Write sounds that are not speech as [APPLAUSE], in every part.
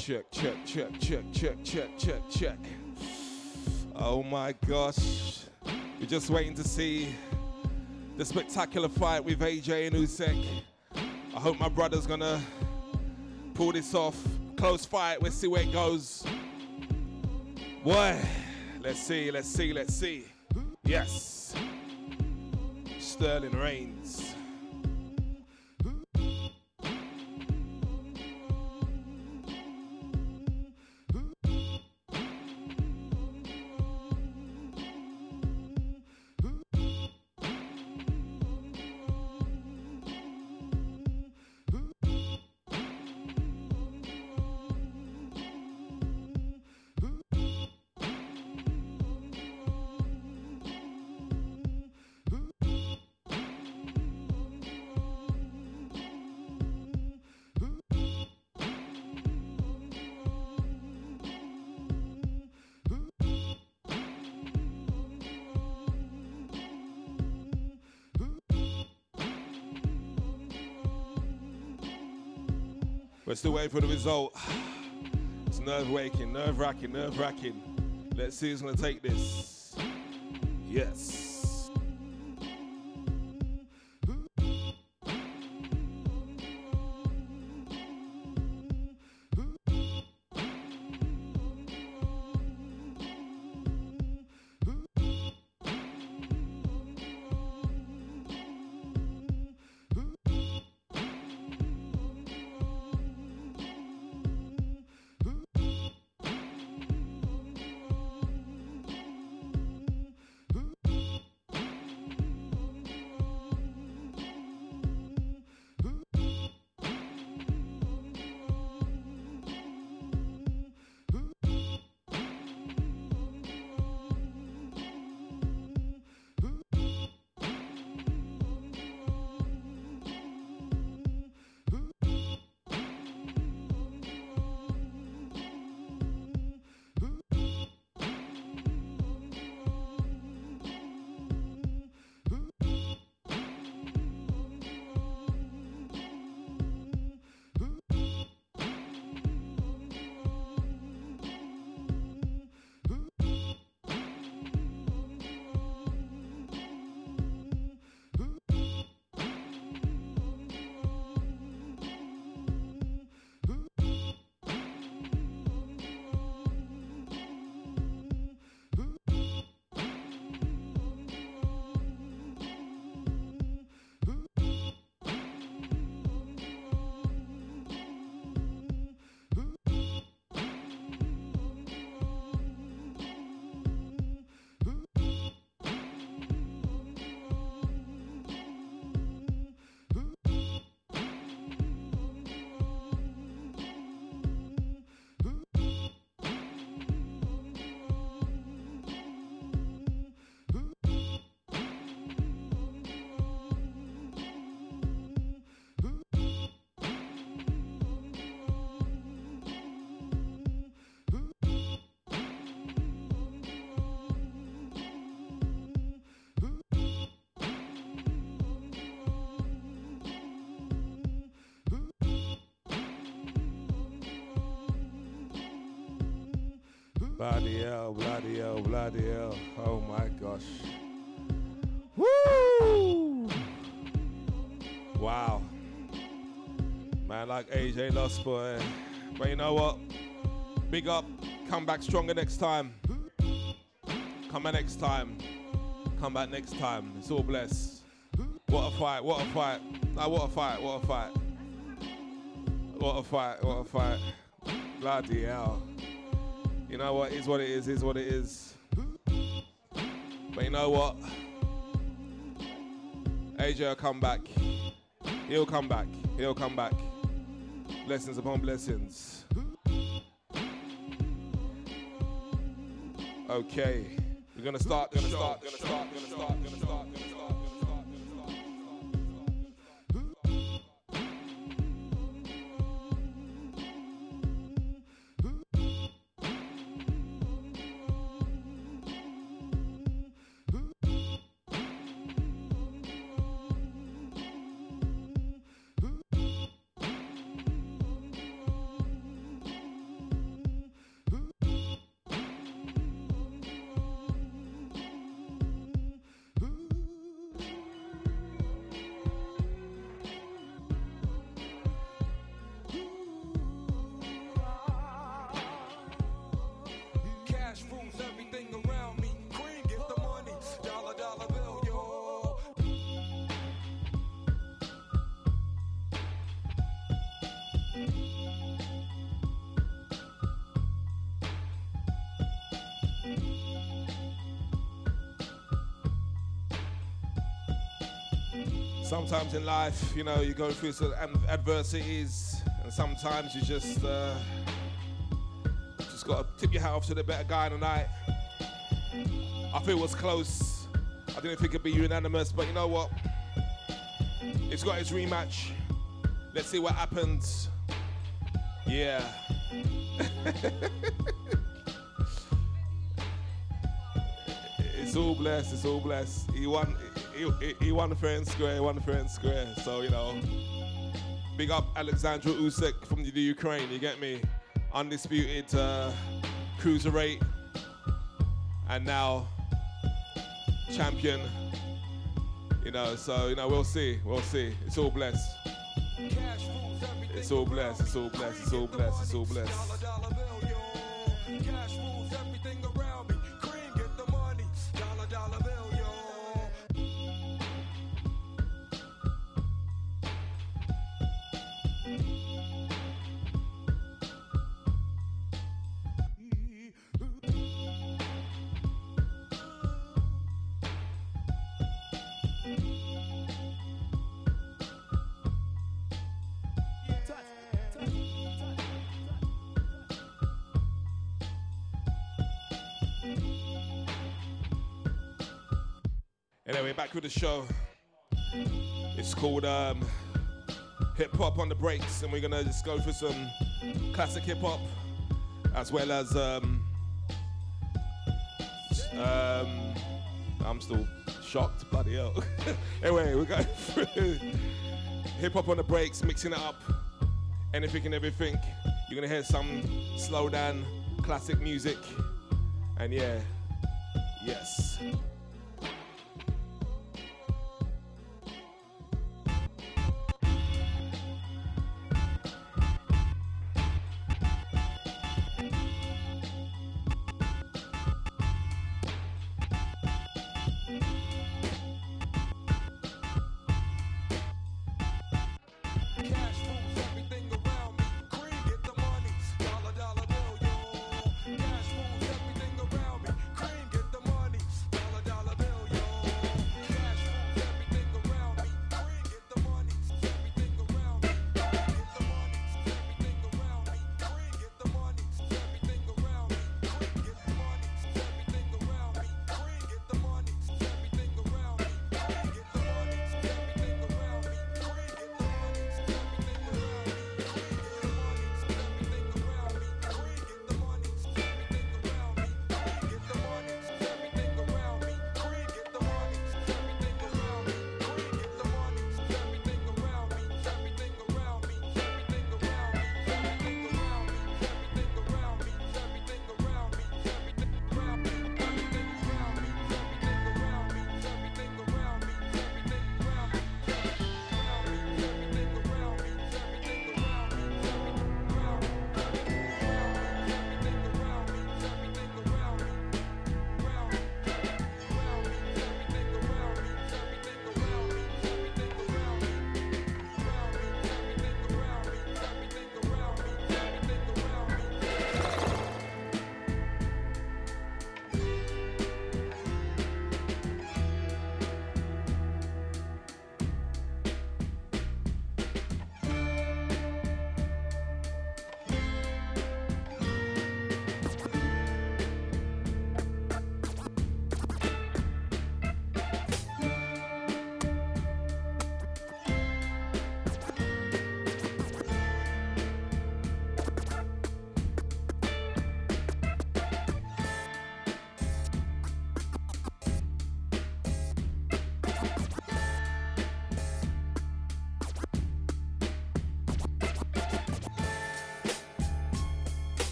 check, check, check, check, check, check, check, check. Oh my gosh. We're just waiting to see the spectacular fight with AJ and Usyk. I hope my brother's gonna pull this off. Close fight, let's see where it goes. Boy, let's see, let's see, let's see. Yes. Sterling Reigns. Still waiting for the result. [SIGHS] It's nerve waking, nerve wracking, nerve wracking. Let's see who's gonna take this. Yes. Bloody hell. Oh my gosh. Woo! Wow. Man, like AJ lost, boy. But you know what? Big up. Come back stronger next time. Come back next time. Come back next time. It's all blessed. What a fight, what a fight. Nah, what a fight, what a fight. What a fight, what a fight. Bloody hell. You know what? Is what it is. Is what it is. But you know what? AJ will come back. He'll come back. He'll come back. Blessings upon blessings. Okay. We're gonna start. Gonna start. Gonna start. Gonna start. Gonna start. Gonna start. Sometimes in life, you know, you go through some adversities, and sometimes you just uh, just gotta tip your hat off to the better guy tonight. I feel it was close. I didn't think it'd be unanimous, but you know what? It's got its rematch. Let's see what happens. Yeah. [LAUGHS] it's all blessed. It's all blessed. He won. He, he, he won fair and square. He won fair and square. So you know, big up Alexandra Usyk from the Ukraine. You get me? Undisputed uh, cruiserweight, and now champion. You know, so you know we'll see. We'll see. It's all blessed. It's all blessed. It's all blessed. It's all blessed. It's all blessed. The show. It's called um, Hip Hop on the Breaks, and we're gonna just go for some classic hip hop as well as um, um, I'm still shocked, bloody hell. [LAUGHS] anyway, we're going through hip hop on the breaks, mixing it up, anything and everything. You're gonna hear some slow down classic music, and yeah, yes.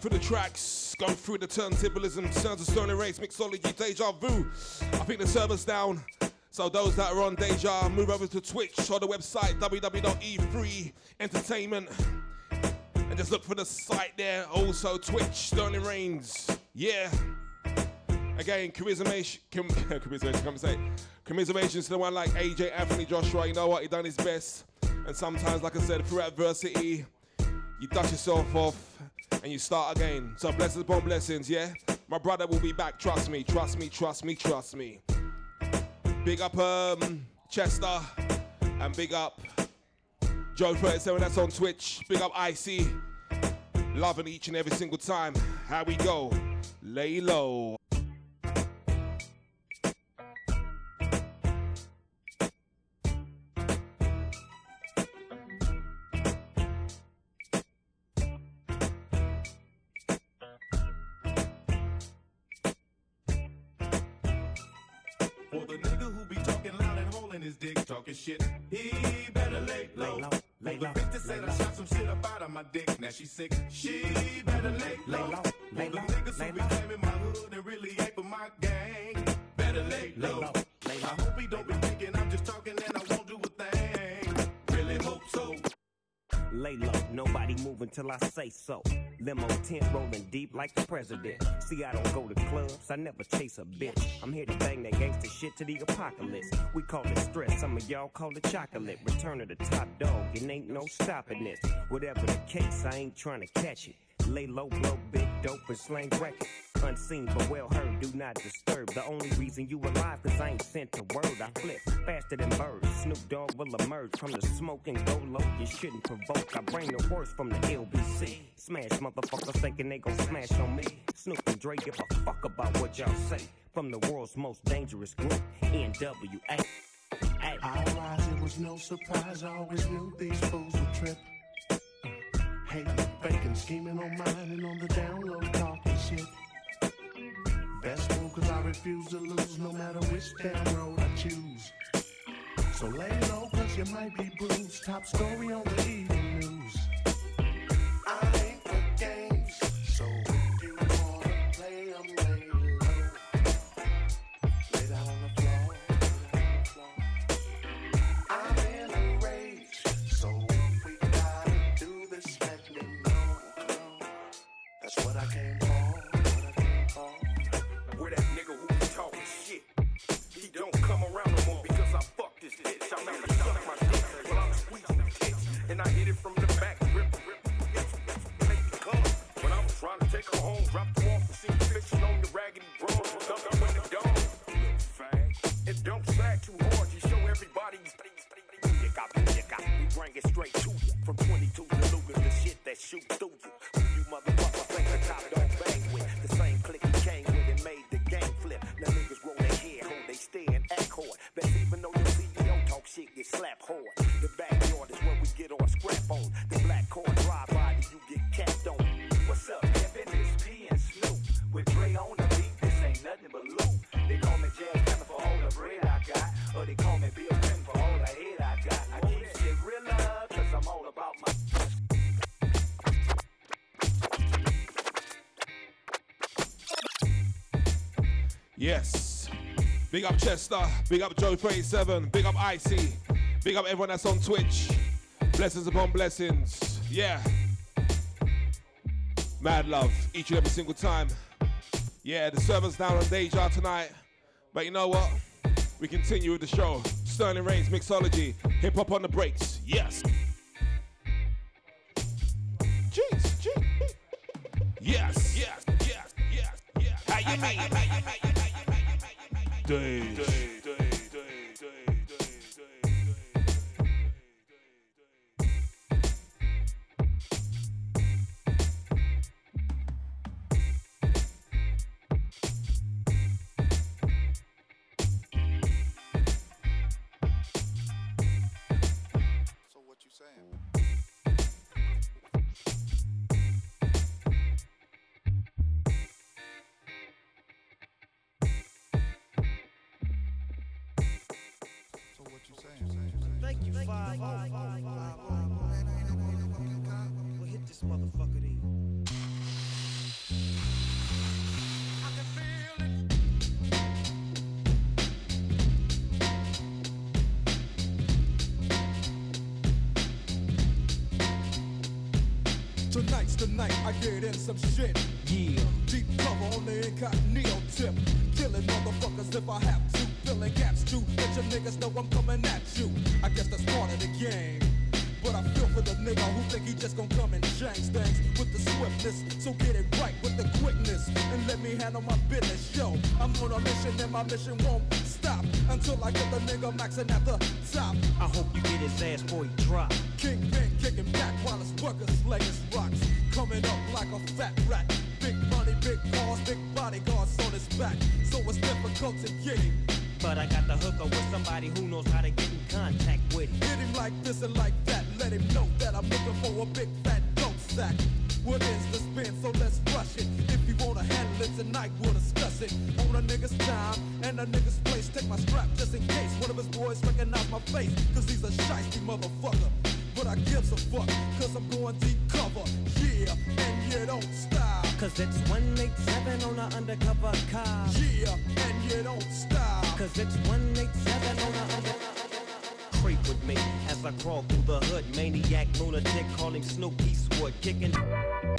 Through the tracks, go through the turntablism, sounds of Sterling Reigns, mixology, deja vu. I think the server's down. So those that are on Deja, move over to Twitch or the website www.e3 Entertainment. And just look for the site there. Also Twitch, Sterling Reigns. Yeah. Again, commiseration, commiserations to the one like AJ Anthony Joshua. You know what? He done his best. And sometimes, like I said, through adversity, you dust yourself off and you start again. So blessings upon blessings, yeah? My brother will be back, trust me, trust me, trust me, trust me. Big up um, Chester and big up Joe 37, that's on Twitch. Big up IC. Loving each and every single time. How we go? Lay low. Until I say so. Limo tent rolling deep like the president. See, I don't go to clubs, I never chase a bitch. I'm here to bang that gangster shit to the apocalypse. We call it stress, some of y'all call it chocolate. Return of the top dog, it ain't no stopping this. Whatever the case, I ain't trying to catch it. Lay low, blow big dope and slang record. Unseen but well heard, do not disturb. The only reason you alive, cause I ain't sent a word. I flip faster than birds. Snoop Dogg will emerge from the smoke and go low. You shouldn't provoke. I bring the worst from the LBC. Smash motherfuckers thinking they gon' smash on me. Snoop and Dre give a fuck about what y'all say. From the world's most dangerous group, NWA. Hey. I rise, it was no surprise. I always knew these fools would trip. Uh, hating, faking, scheming on mine and on the download talking shit. Best move cause I refuse to lose no matter which damn road I choose. So lay low cause you might be bruised. Top story on the evening news. Big up Chester. Big up Joe 37. Big up Icy. Big up everyone that's on Twitch. Blessings upon blessings. Yeah. Mad love each and every single time. Yeah, the server's down on Deja tonight. But you know what? We continue with the show. Sterling Reigns Mixology. Hip hop on the breaks. Yes. Days. Coming up like a fat rat. Big money, big cars, big bodyguards on his back. So it's difficult to get him. But I got the hooker with somebody who knows how to get in contact with him. Hit him like this and like that. Let him know that I'm looking for a big fat dope sack. What is the spin? So let's rush it. If you wanna handle it tonight, we'll discuss it. On a nigga's time and a nigga's place. Take my strap just in case one of his boys recognize my face. Cause he's a shiesty motherfucker. But I gives a fuck, cause I'm going deep cover. Yeah, and you don't stop. Cause it's 187 on an undercover car. Yeah, and you don't stop. Cause it's 187 on an undercover Creep with me as I crawl through the hood. Maniac, lunatic, calling Snoop Eastwood, kicking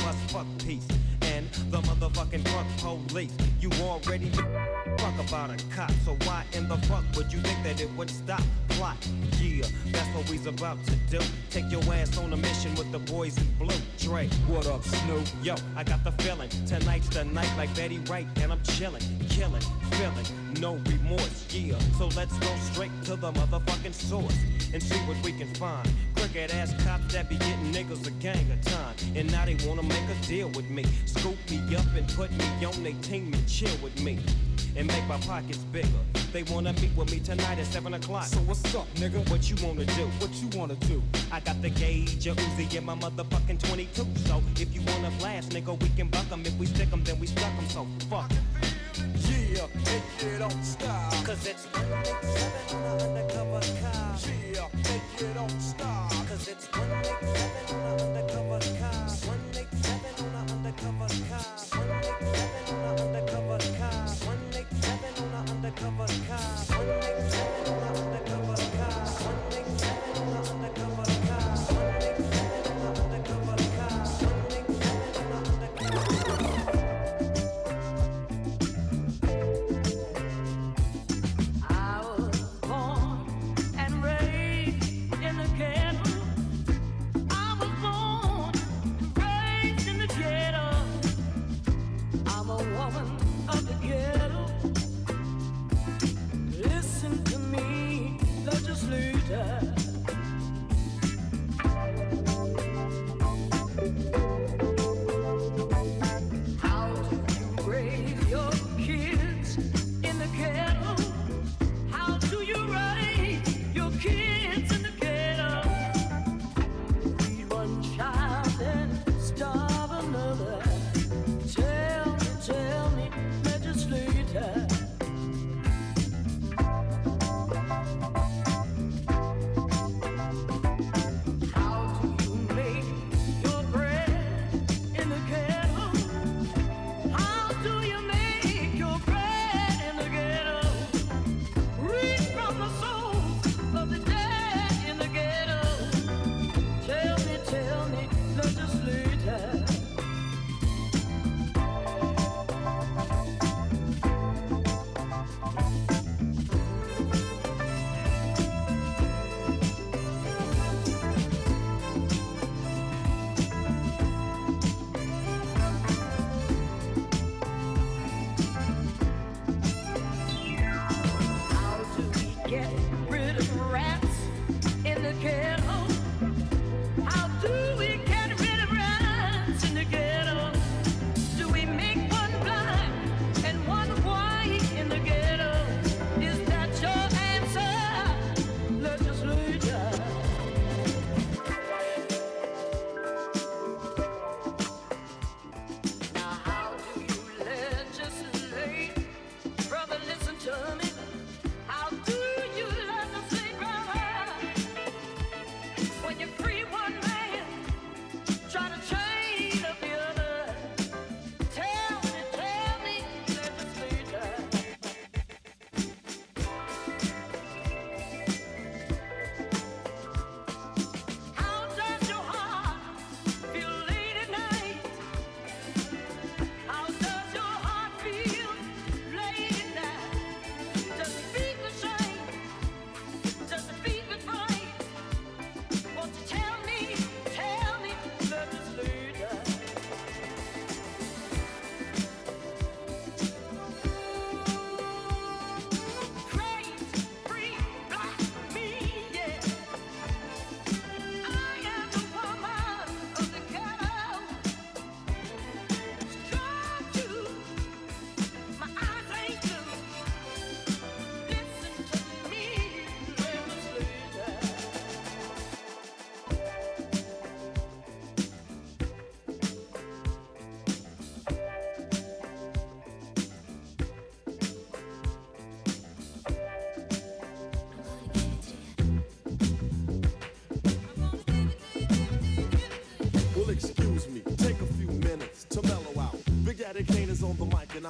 must fuck peace. And the motherfucking drug police. You already fuck about a cop, so why in the fuck would you think that it would stop? plot. Yeah, that's what we's about to do. Take your ass on a mission with the boys in blue. Dre, what up, Snoop? Yo, I got the feeling. Tonight's the night like Betty Wright, and I'm chilling, killing, feeling, no remorse. Yeah, so let's go straight to the motherfucking source and see what we can find. Crooked ass cops that be getting niggas a gang of time, and now they wanna make a deal with me. Scoop me up and put me on they team and chill with me and make my pockets bigger. They wanna meet with me tonight at 7 o'clock. So what's What's up, nigga? What you wanna do? What you wanna do? I got the gauge, a Uzi, and my motherfucking 22. So if you wanna flash, nigga, we can buck 'em. If we stick 'em, then we stuck 'em. So fuck. Yeah, take it on style. Cause it's 187 on the undercover.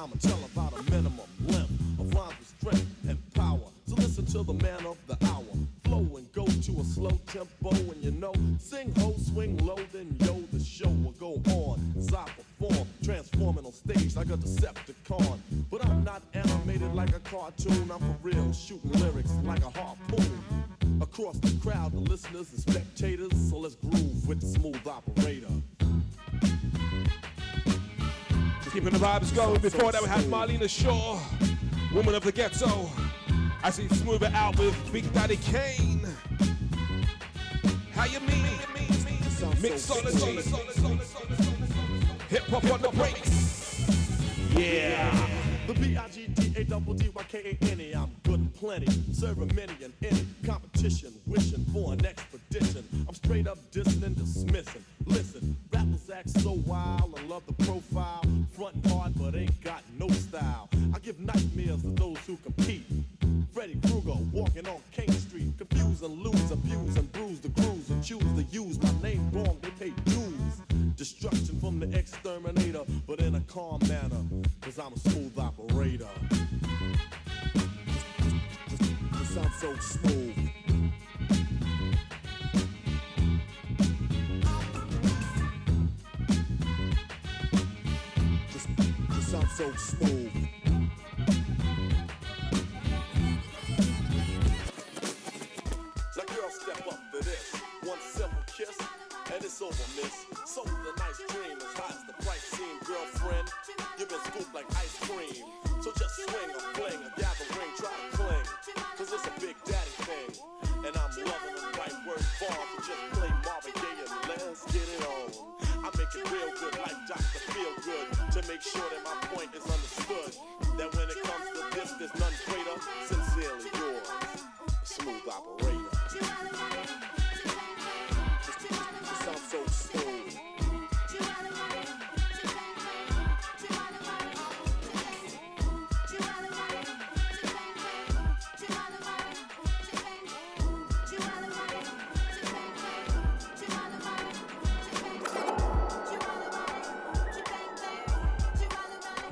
I'ma tell go. Before that, we had Marlena Shaw, Woman of the Ghetto, as he smooth it out with Big Daddy Kane. How you mean? Mixology. Hip hop on the breaks. Yeah. The B I G D A double D Y K A N E. I'm good and plenty, serving many and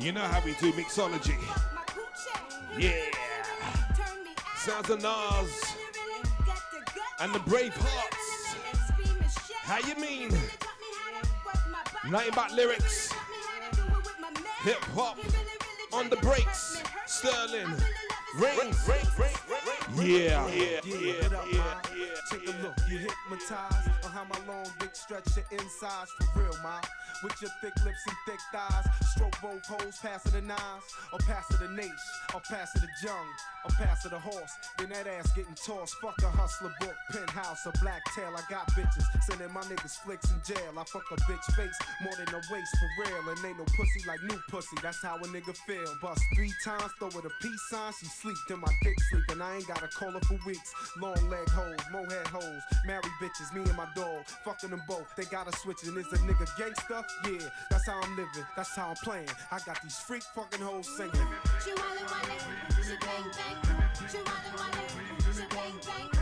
You know how we do mixology. Yeah. Sounds of Nas and the Bravehearts. How you mean? Nothing but lyrics. Hip hop on the breaks. Sterling. Ring. Yeah. Yeah. Yeah. Yeah. Take a look, you hypnotized how my long dick stretch your insides for real, ma. With your thick lips and thick thighs, stroke both hoes, pass it the nines, or pass it the nation, or pass it the jung, or pass it the horse. Then that ass getting tossed. Fuck a hustler book, penthouse, a black tail. I got bitches sending my niggas flicks in jail. I fuck a bitch face more than a waist for real, and ain't no pussy like new pussy. That's how a nigga feel. Bust three times, throw it a peace sign. She sleep, then my dick sleep, and I ain't got a call her for weeks. Long leg hoes, mohead hoes, married bitches, me and my dog, fucking them both. They got a switch, and is a nigga gangster? Yeah, that's how I'm living, that's how I'm playing. I got these freak fucking hoes singing. She wanna wanna, she bang bang. She wanna wanna, she bang bang.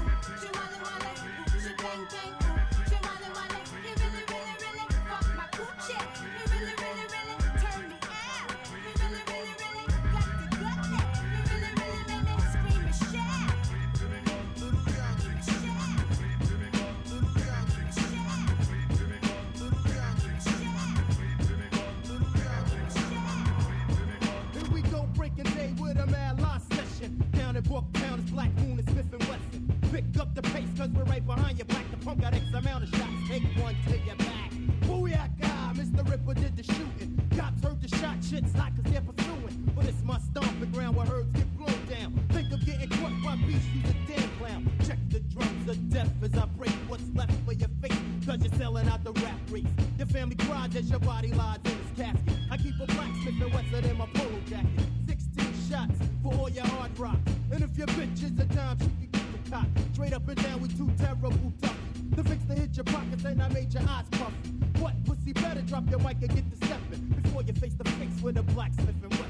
Black Moon and Smith and Wesson. Pick up the pace, cause we're right behind you. Black the punk got X amount of shots. Take one to your back. Booyaka, Mr. Ripper did the shooting. Cops heard the shot, shit's hot cause they're pursuing. But it's my stomping ground where herds get blown down. Think of getting caught by beast, use a damn clown. Check the drums of death as I break what's left for your face. Cause you're selling out the rap race. Your family cries as your body lies in its casket. I keep a black blacksmith and Western in my polo jacket. 16 shots for all your hard rock. And if your bitch is a dime, she can get the cock. Straight up and down with two terrible tough. The fix to hit your pockets and I made your eyes puffy. What pussy better drop your mic and get the stepping before you face the fix with a blacksmith and West.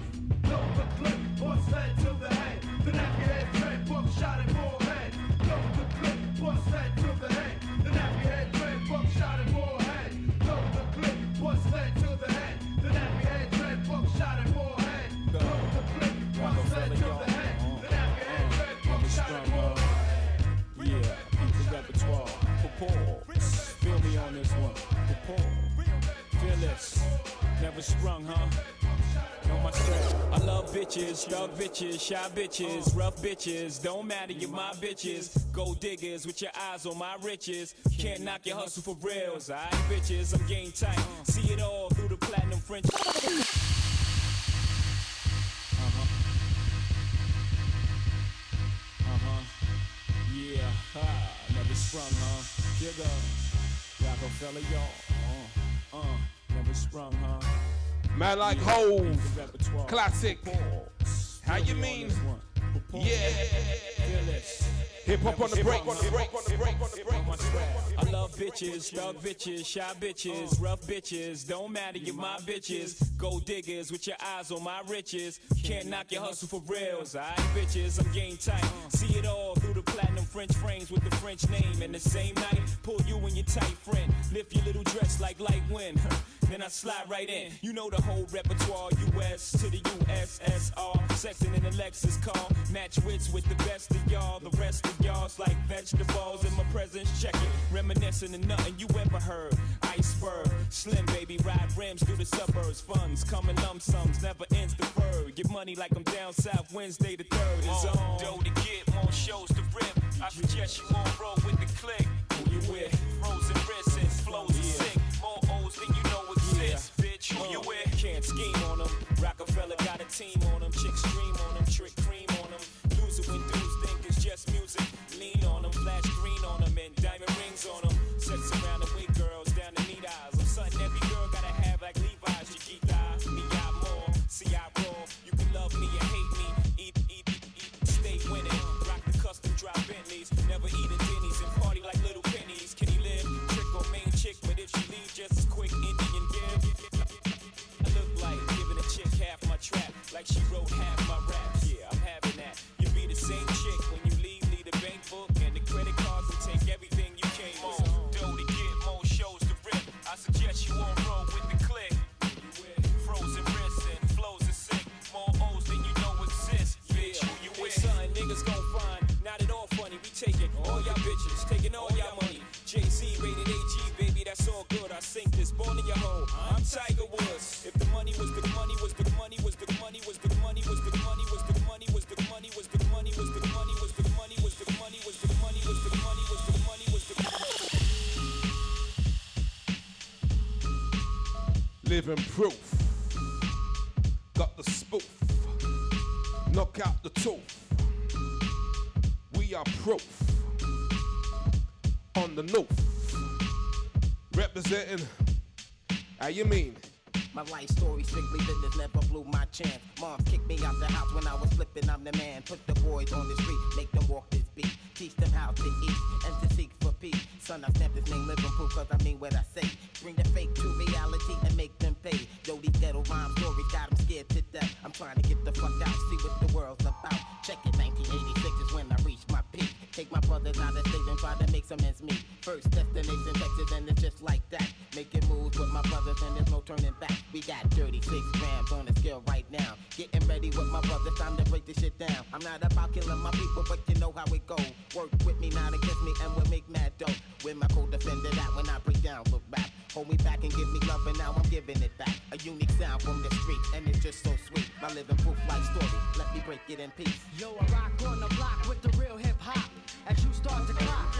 Load the clip, bust head to the head. The nappy head dread, buck shot at forehead. Load the clip, bust head to the head. The nappy head dread, buck shot at forehead. Purpose. Feel me on this one. Purpose. Feel this. Never sprung, huh? Know my step. I love bitches, thug bitches, shy bitches, rough bitches. Don't matter, you're my bitches. Gold diggers with your eyes on my riches. Can't knock your hustle for reals. Alright, bitches, I'm game tight. See it all through the platinum French. Yeah, ha, never sprung, huh? Digger, Roc-A-Fella, y'all. Uh, uh, never sprung, huh? Man like Hov, classic. How you mean? Yeah. Hip hop on the break, on the break, on the break, on the break, on the break. I love bitches, thug bitches, shy bitches, rough bitches. Don't matter, you're my bitches. Gold diggers with your eyes on my riches. Can't knock your hustle for reals. Alright, bitches, I'm game tight. See it all through the platinum French frames with the French name. And the same night, pull you and your tight friend. Lift your little dress like light wind. [LAUGHS] Then I slide right in. You know the whole repertoire. US to the USSR. Sexing in a Lexus car. Match wits with the best of y'all. The rest of y'all's like vegetables in my presence. Check it. Reminiscing of nothing you ever heard. Iceberg. Slim baby ride rims through the suburbs. Funds coming lump sums. Never ends the bird. Get money like I'm down south. Wednesday the third is on. Dough to get more shows to rip. I suggest you won't roll with the click. Who you with? Frozen wrists, flows are you with? Can't scheme on them. Roc-A-Fella got a team on them. Chicks dream on them. Trick cream bitches, taking all y'all money. Jay Z rated AG, baby, that's all good. I sink this ball in your hole. I'm Tiger Woods. If the money was the money was the money was the money was the money was the money was the money was the money was the money was the money was the money was the money was the money was the money was the money was the money. Living proof. Got the spoof. Knock out the tooth. We are proof. On the noof. Representing. How you mean? My life story strictly business never blew my chance. Mom kicked me out the house when I was flipping, I'm the man. Put the boys on the street, make them walk this beat. Teach them how to eat and to seek for peace. Son, I stamp this name living proof cause I mean what I say. Bring the fake to reality and make them pay. Yo, these ghetto rhyme stories got them scared to death. I'm trying to get the fuck out, see what the world's about. Take my brothers out of state and try to make some ends meet. First destination Texas and it's just like that. Making moves with my brothers and there's no turning back. We got 36 grams on the scale right now. Getting ready with my brothers, time to break this shit down. I'm not about killing my people, but you know how it go. Work with me, not against me, and we'll make mad dough. With my co-defender that when I break down with rap. Hold me back and give me love, and now I'm giving it back. A unique sound from the street, and it's just so sweet. My living proof life story, let me break it in peace. Yo, I rock on the block with the real hip. As you start to clock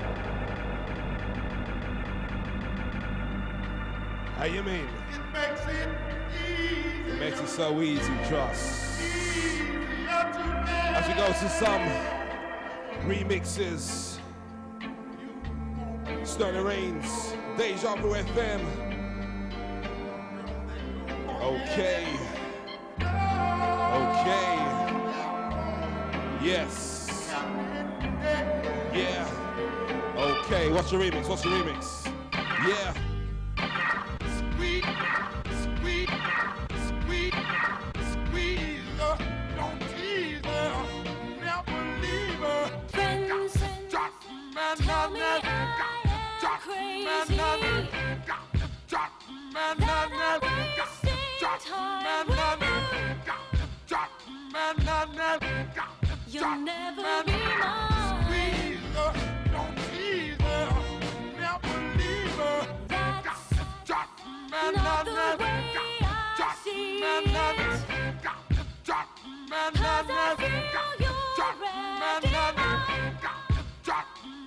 How you mean? It makes it easy. It makes it so easy, trust. As we go to some remixes. Sterling Reigns, Deja Vu FM. Okay. Okay. Yes. Yeah. Okay. What's your remix? What's your remix? Yeah.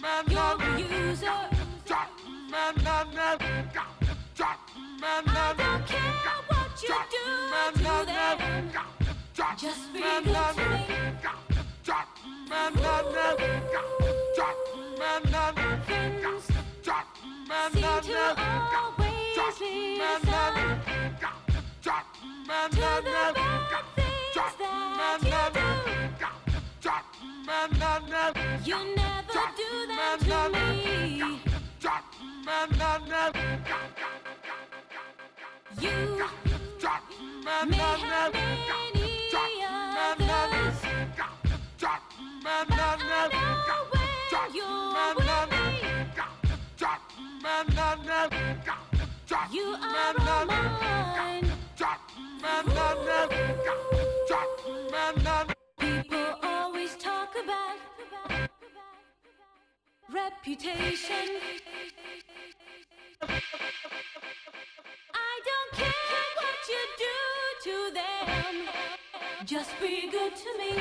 You're a user Man, I never. Man, I don't care what you do to them Just be good to me Friends seem to always listen to the bad things that you do. You never do that to me. You may have many others, but I know when you're with me, you are all mine. People always talk about reputation. I don't care what you do to them. Just be good to me.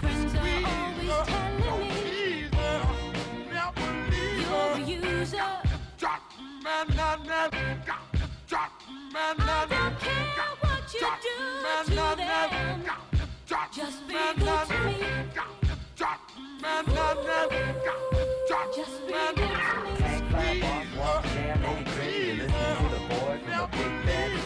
Friends are always telling me you're a user. I don't care what you do to them. Just be good to me. Just be good to me. Tank fly, boss, walk, jam,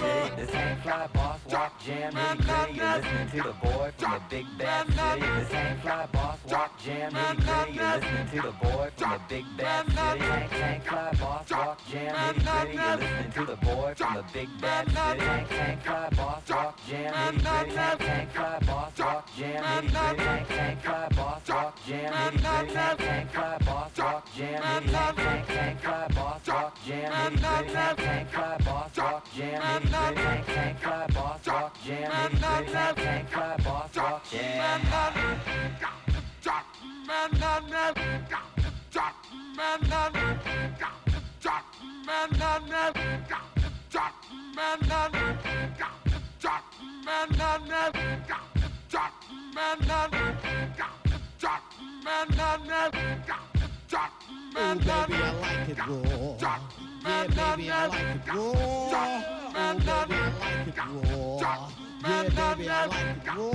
city. Tank fly, boss, walk, jam, nitty. You're listening to the boy from the big bad city. The tank fly, boss, walk, jam, nitty. You're listening to the boy from the big bad city. Tank, tank fly, boss, walk, jam, nitty the boy fly, boss, walk, jam, nitty gritty. Tank, fly, boss, walk, jam, nitty gritty. Tank, fly, boss, walk, jam, nitty gritty. Tank, fly, boss, walk, jam, nitty. Tank, tank fly, boss, walk, jam, nitty gritty. Tank, tank fly, boss, walk, jam. Oh, baby, I like it raw. Yeah, baby, I like it raw. Oh, baby, I like it raw. Yeah, baby, I like it raw.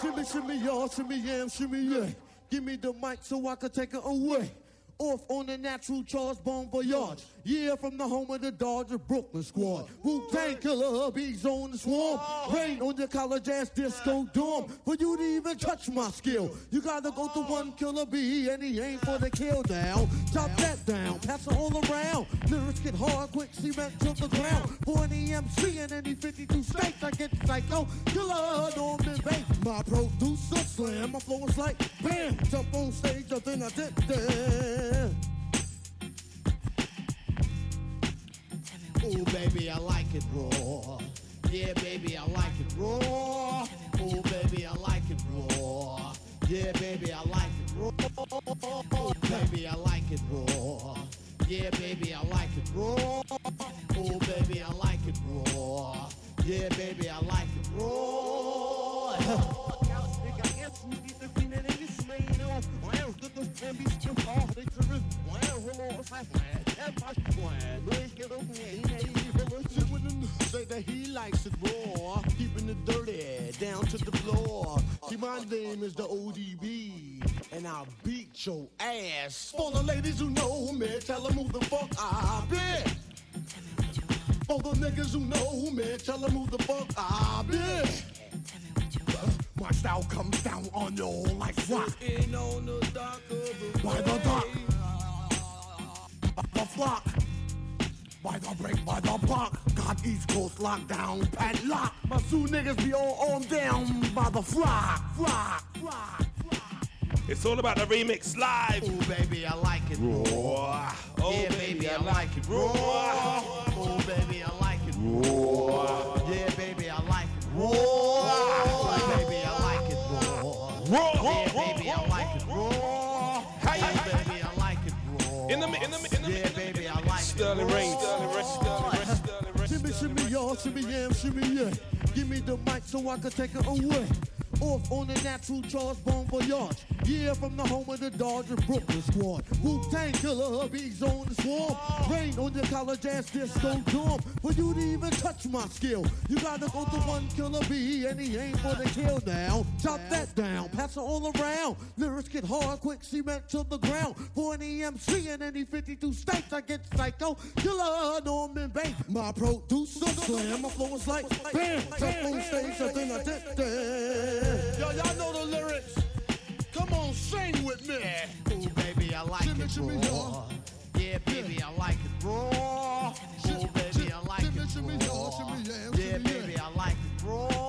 Shimmy, shimmy, y'all, shimmy, yam, shimmy, yeah. Give me the mic so I can take it away. Off on the natural charge, Charles Bon Voyage. Yeah, from the home of the Dodger Brooklyn squad. Wu-Tang Killer, bees on the swarm. Rain on your college ass disco dorm. For you to even touch my skill, you gotta go to one killer bee, and he ain't for the kill down. Chop that down, pass it all around. Lyrics get hard, quick cement to the ground. For any MC in any 52 states, I get psycho. Killer, Norman Bates, my producer slam. My flow is like bam, jump on stage, then I did that. Oh, baby, I like it raw. Yeah, baby, I like it raw. Oh, baby, I like it raw. Yeah, baby, I like it raw. Oh, baby, I like it raw. Yeah, baby, I like it raw. Oh, baby, I like it raw. Yeah, baby, I like it raw. Say that he likes it raw, keeping it dirty down to the floor. Keep my name is the ODB, and I'll beat your ass. For the ladies who know who me, tell them who the fuck I be. For the niggas who know who me, tell them who the fuck I be. My style comes down on you like rock. on the By the. The flock. By the break, by the block. Got East Coast lockdown, padlock. My Sioux niggas be all on down by the flock. Flock, flock. It's all about the remix live. Oh, baby, I like it raw. Oh, yeah, baby, I like it raw. Oh, baby, I like it raw. Yeah, baby, I like it raw. Oh, baby, I like it. Raw. Yeah, baby, I like it raw. Sterling Reigns. Shimmy, shimmy, y'all, shimmy, yam, shimmy, yeah. Give me the mic so I can take it away. Off on the natural charge, bon voyage. Yeah, from the home of the Dodger Brooklyn squad. Wu Tang killer, hubby's on the swarm. Rain on your college ass disco dorm. For you to even touch my skill, you gotta go to one killer B and he ain't for the kill now. Chop that down, pass it all around. Lyrics get hard, quick cement to the ground. For an EMC in any 52 states, I get psycho. Killer Norman Bates, my producer slam. My flow is like bam, jump on stage, I think I did that. Yo, y'all know the lyrics. Come on, sing with me. Ooh, baby, I like it raw. Yeah, baby, I like it raw. Ooh, baby, I like it raw. Yeah, baby, I like it raw.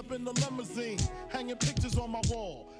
Up in the limousine. Hanging pictures on my wall.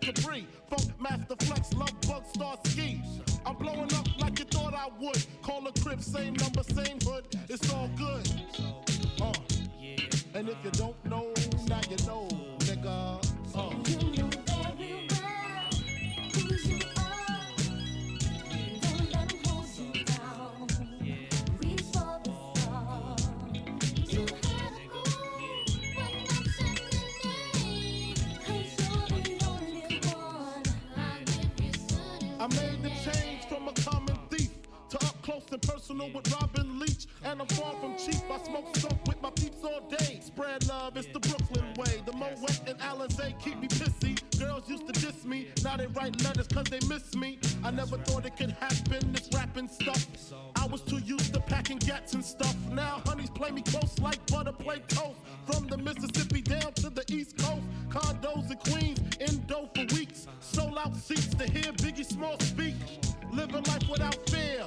G, Brucey B, Kid Capri. Funkmaster Flex, Love Bug, Starski. I'm blowing up like you thought I would. Call a crib, same number, same hood. It's all good. Uh. And if you don't know, personal with Robin Leach. And I'm far from cheap. I smoke stuff with my peeps all day. Spread love, it's the Brooklyn way. The Moet and Alizé keep me pissy. Girls used to diss me, now they write letters cause they miss me. I never thought it could happen, this rapping stuff. I was too used to packing gats and stuff. Now honeys play me close like butter play toast. From the Mississippi down to the East Coast. Condos in Queens, in dough for weeks. Sold out seats to hear Biggie Small speak. living life without fear.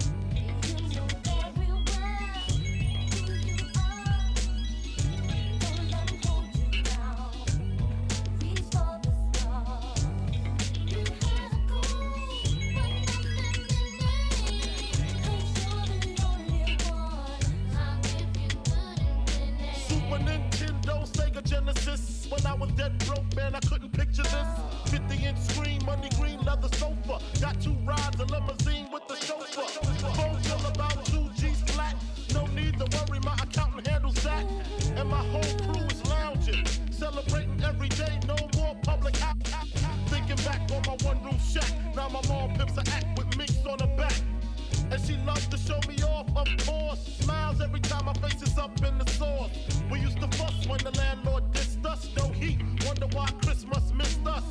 Was dead broke, man, I couldn't picture this. 50 inch screen, money green, leather sofa. Got two rides, a limousine with the chauffeur. Phone bill about two G's flat. No need to worry, my accountant handles that. And my whole crew is lounging, celebrating every day. No more public ha- Thinking back on my one room shack. Now my mom pimps a act with minks on her back. And she loves to show me off, of course. Smiles every time my face is up in the sauce. We used to fuss when the landlord us. No heat, wonder why Christmas missed us.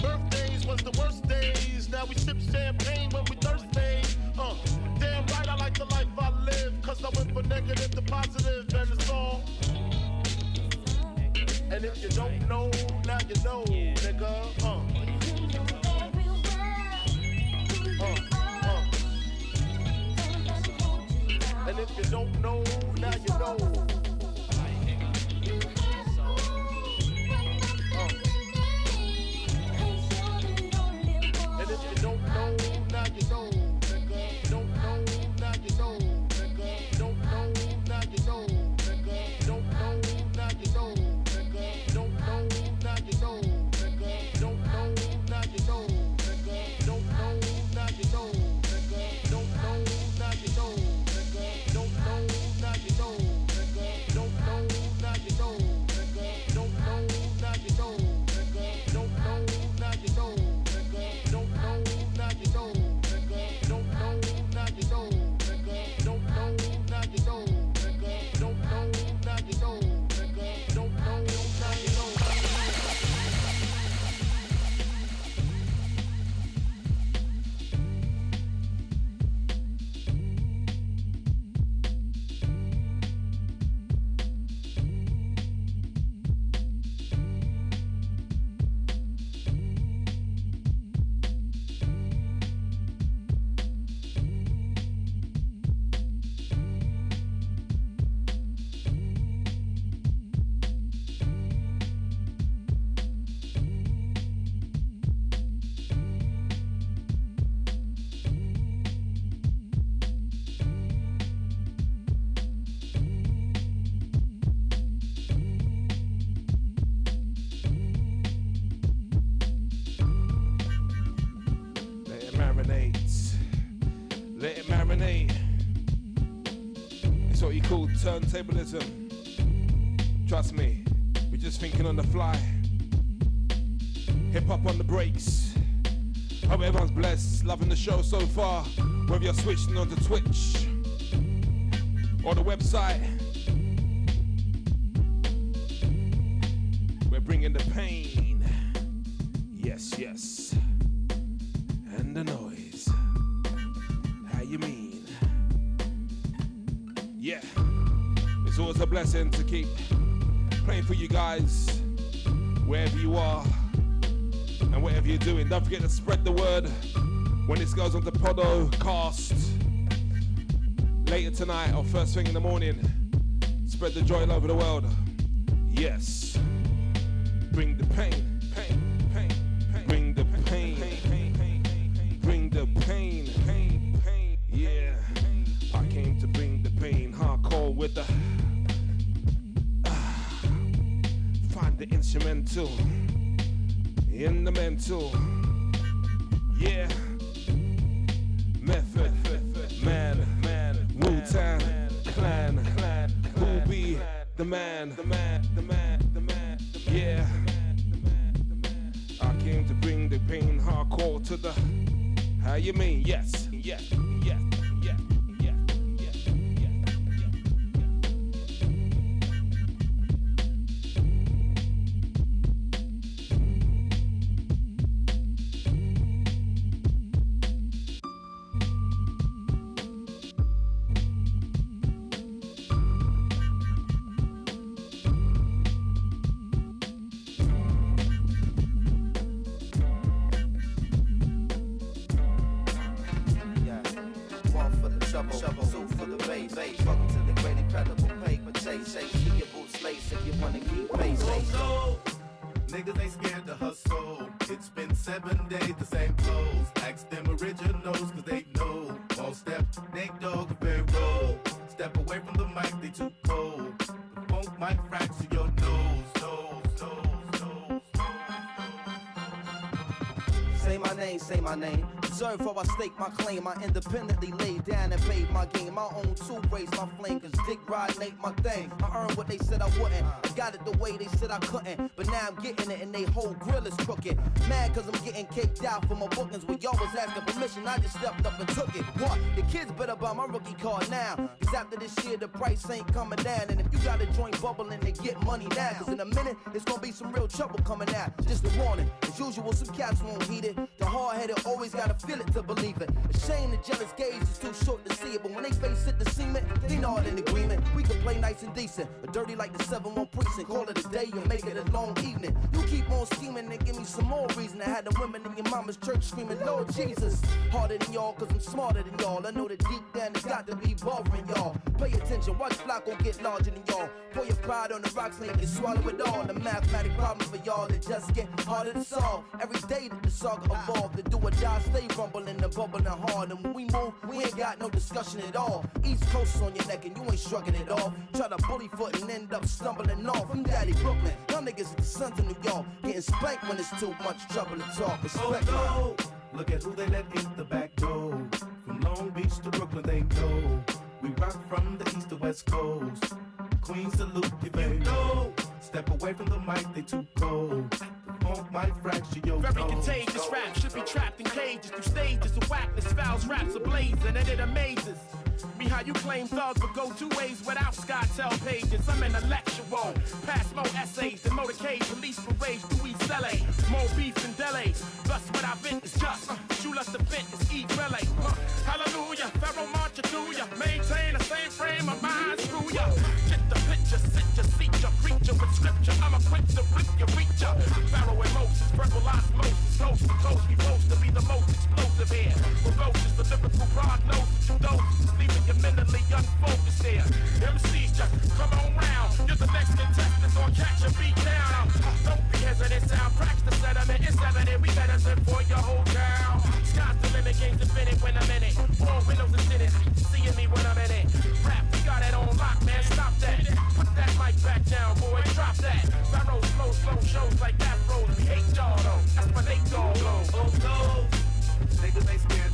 Birthdays was the worst days. Now we sip champagne when we thirsty. Uh, damn right, I like the life I live. Cause I went from negative to positive, and it's all. And if you don't know, now you know, nigga. Uh. Uh, uh. And if you don't know, now you know. Switching onto Twitch or the website, we're bringing the pain. Yes, yes and the noise. How you mean? Yeah, it's always a blessing to keep playing for you guys wherever you are and whatever you're doing. Don't forget to spread the word when this goes on the Podocast later tonight or first thing in the morning. Spread the joy all over the world. Yes, shovel. Shovel two for the base. Welcome to the great incredible pay. But chase, shake, keep your boots laced if you wanna keep pace. Oh, no. Niggas ain't scared to hustle. It's been seven days, the same clothes. Ask them originals, cause they know. Won't step, Nate Dogg, very roll. Step away from the mic, they too cold. The funk might fracture your nose, nose, nose, nose. Say my name, say my name. Deserve for I stake my claim. I independently laid down and paid my game. My own two raise my flame, cause dick riding ain't my thing. I earned what they said I wouldn't. I got it the way they said I couldn't. But now I'm getting it and they whole grill is crooked. Mad cause I'm getting kicked out for my bookings. When y'all was asking permission, I just stepped up and took it. What? The kids better buy my rookie card now. Cause after this year, the price ain't coming down. And if you got a joint bubbling, then get money now. Cause in a minute, it's gonna be some real trouble coming out. Just a warning. As usual, some cats won't heed it. The hard headed always gotta feel it to believe it. Shame the jealous gaze is too short to see it. But when they face it, the cement, they know it in agreement. We can play nice and decent, but dirty like the 7 1 precinct. Call it a day and make it a long evening. You keep on scheming and give me some more reason. I had the women in your mama's church screaming, Lord Jesus. Harder than y'all, cause I'm smarter than y'all. I know that deep down it's got to be bothering y'all. Pay attention, watch Flacco get larger than y'all. Pour your pride on the rocks, make it swallow it all. The mathematic problem for y'all that just get harder to solve. Every day that the saga evolved, the do or die stay rumbling and bubbling hard. And when we move, we ain't got no discussion at all. East Coast on your neck and you ain't shrugging it off. Try to bully foot and end up stumbling off. I'm Daddy Brooklyn, y'all niggas are the sons of New York. Getting spanked when it's too much trouble to talk. Respect Oh no! Look at who they let in the back door. From Long Beach to Brooklyn, they know. We rock from the east to west coast. Queen salute if you know. Step away from the mic, they too cold. The funk might fracture your Very contagious rap should be trapped in cages through stages of whackness, fouls, raps ablazing, and it amazes me how you claim thugs but go two ways without SkyTel pages. I'm intellectual, pass more essays than motorcade, police parades through East LA, more beef than Delay. Thus, what I vent is just, uh, shoot us the fit is eat relay. Uh, hallelujah, Pharoahe march you through ya, maintain the same frame of mind, screw ya. Get the picture, sit ya, seat ya, preacher with scripture. I'm a quick to rip ya, reach ya. Pharoahe and Moses, verbal osmosis, coast to coast, we supposed to be the most explosive here. Ferocious, the lyrical prognosis, you leaving you mentally unfocused there. MCs just come on round, you're the next contestant on catch a beat down. Don't be hesitant, sound cracks the sediment, it's evident, we better send for your whole town. Sky's the limit, game's infinite when I'm in it. All windows are tinted, seeing me when I'm in it. Rap, we got it on lock, man, stop that. Put that mic back down, boy, drop that. Pharoahe slow, slow shows like that froze. We hate y'all though, that's why they low. Oh no! Niggas ain't scared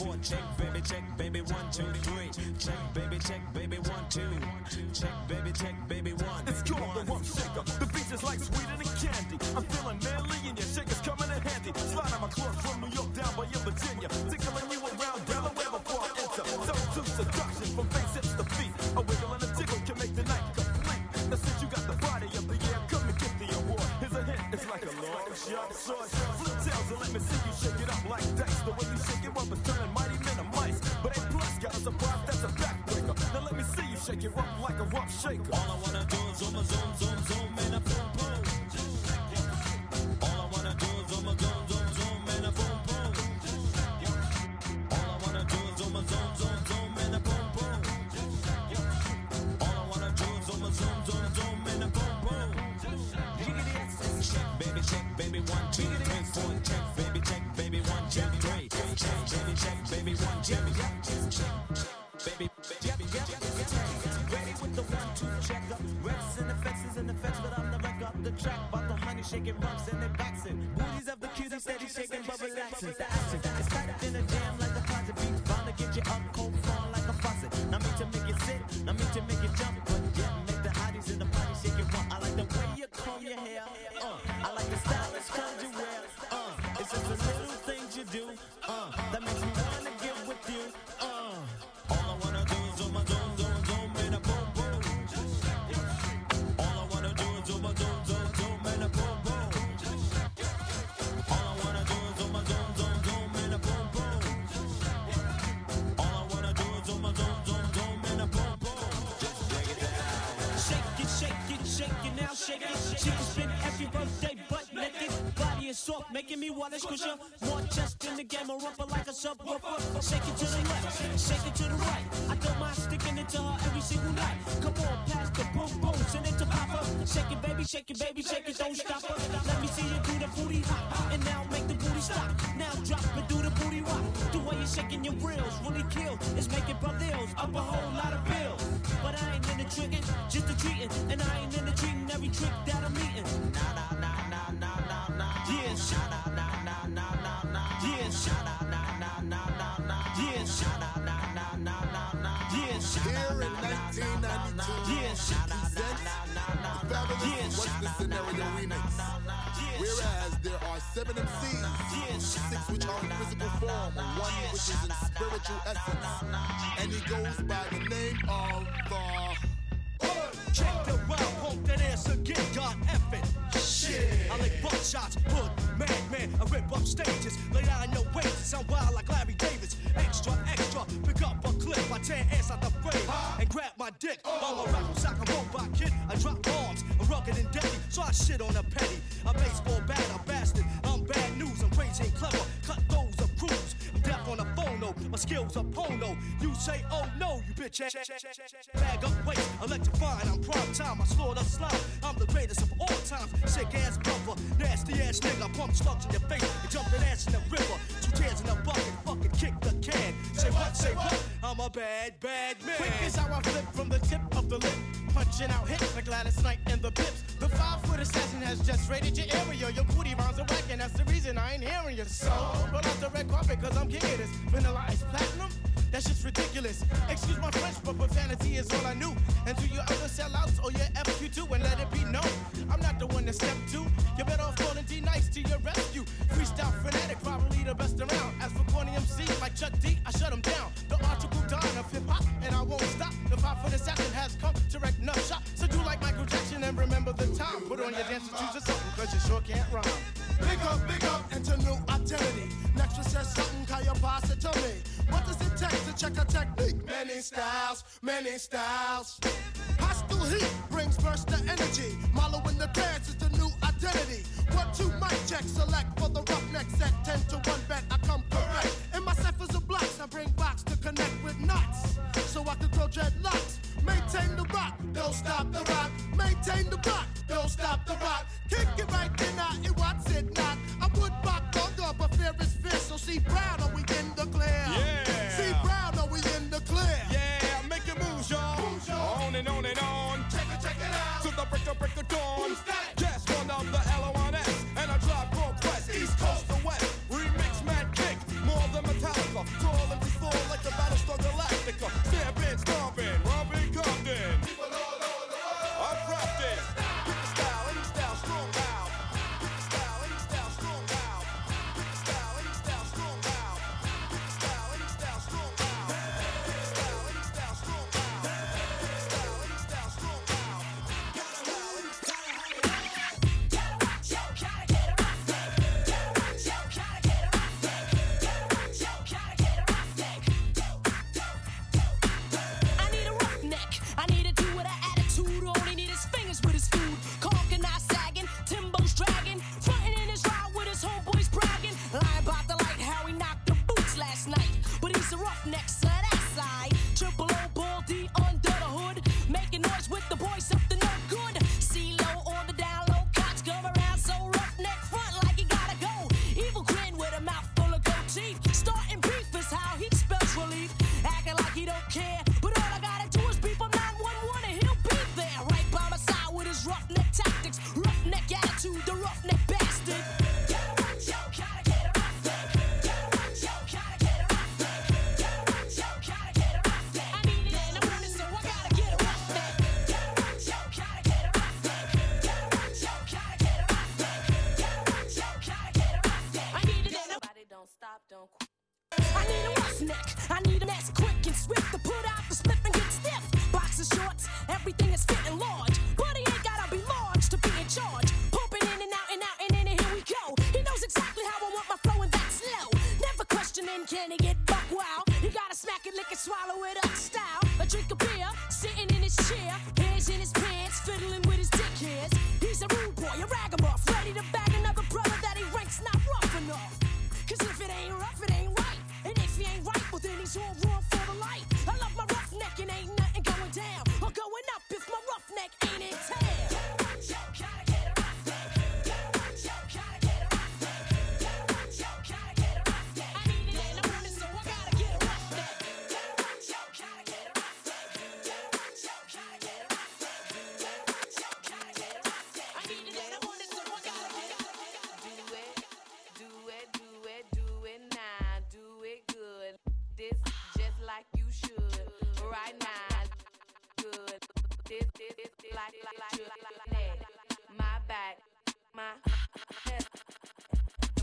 four, check, baby, check, baby, one, two, three, check, baby, check, baby, one, two, check, baby, check, baby, one. It's called the Rump Shaker. The beat is like sweeter than candy. I'm feeling manly and your shaker's coming in handy. Slide on my clothes from New York down by your Virginia. Tickling you around Delaware before I enter. So to shaker. Shaking rumps and then bouncing. Booties of the cuties steady shaking Making me wanna squish her. More chest in the game, a rumper like a subwoofer. Shake it to the left, shake it to the right. I don't mind sticking it to her every single night. Come on, pass the boom boom, send it to Papa. Shake it, baby, shake it, baby, shake it, don't stop her. Let me see you do the booty hop, and now make the booty stop. Now drop and do the booty rock. The way you're shaking your reels really kill. It's making brothers up a whole lot of bills. But I ain't in the tricking, just the treating, say, oh no, you bitch. Bag up weight, electrifying, I'm prime time, I slaughter up slime. I'm the greatest of all times, sick ass brother, nasty ass nigga, pump slugs in your face, and jumping ass in the river. Two tears in the bucket, fucking kick the can. Say what, say what? I'm a bad, bad man. Quick is how I flip from the tip of the lip. Punching out hits like Gladys Knight and the Pips. The five foot assassin has just raided your area. Your booty rounds are whack, and that's the reason I ain't hearing you. So, roll out the red carpet, cause I'm king this. Vanilla ice platinum? That shit's ridiculous. Excuse my French, but profanity is all I knew. And to your other sellouts or your FQ2, and let it be known. I'm not the one to step to. You better off calling D-Nice to your rescue. Freestyle fanatic, probably the best around. As for corny MC, like Chuck D, I shut him down. The article Don of hip hop, and I won't stop. The five foot assassin has come to wreck nut shop. So do like Michael Jackson and remember the time. Put on your dancing shoes or something, cause you sure can't rhyme. Check a technique? Many styles, many styles. Hostile heat brings burst of energy. Marlow in the dance is the new identity. One, two, mic check, select for the roughneck set. Ten to one bet, I come correct. In my ciphers of blocks, I bring box to connect with knots. So I can grow dreadlocks. Maintain the rock, don't stop the rock. Maintain the rock, don't stop the rock. Kick it right then, I it what's it not. I would rock longer, but fear is fierce. So see Brown, are we in break of dawn. Who's that?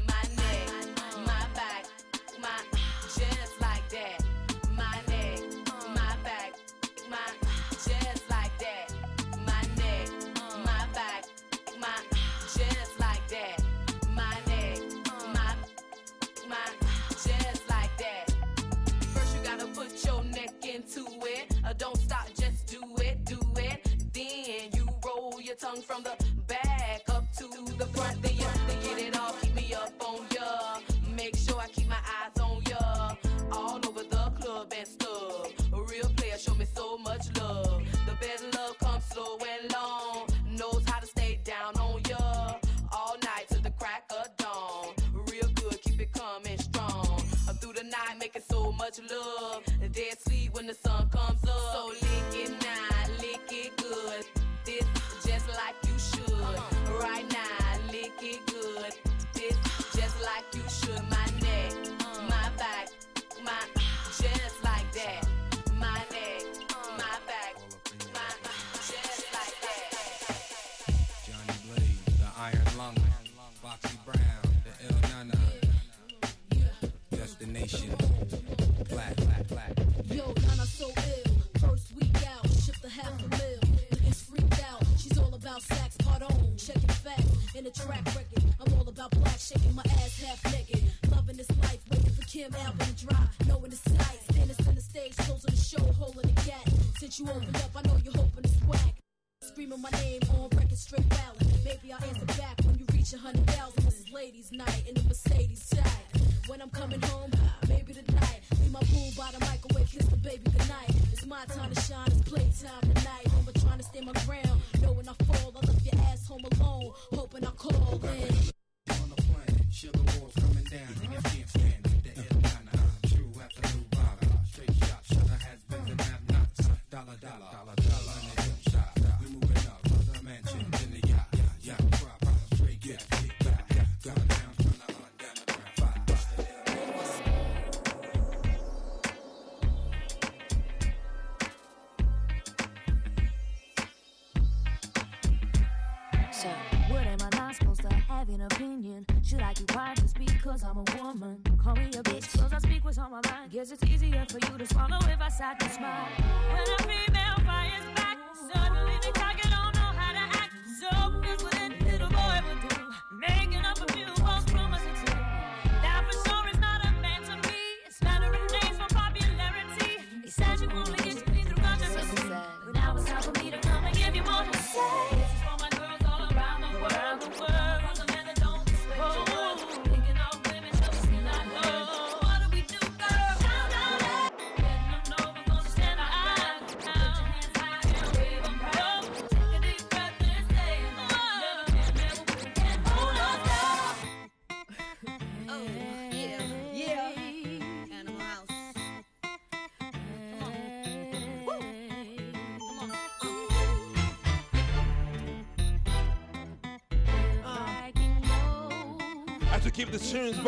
my neck, my back, my just like that. My neck, my back, my just like that. My neck, my back, my just like that. My neck, my my just like that. First you gotta put your neck into it. Uh, don't stop, just do it, do it. Then you roll your tongue from the back the front the ya. To get it all, keep me up on ya. Make sure I keep my eyes on ya. All over the club and stuff. A real player show me so much love. The best love comes slow and long. Knows how to stay down on ya. All night till the crack of dawn. Real good, keep it coming strong. I'm through the night making so much love. Dead sleep when the sun comes up. So the track record. I'm all about black, shaking my ass half naked. Loving this life, waiting for Kim album to drop. Knowing it's tight, standing on the stage, closing the show, holding the gap. Since you opened up, I know you're hoping it's whack. Screaming my name on record straight ballad. Maybe I'll answer back when you reach a hundred thousand. This is ladies' night.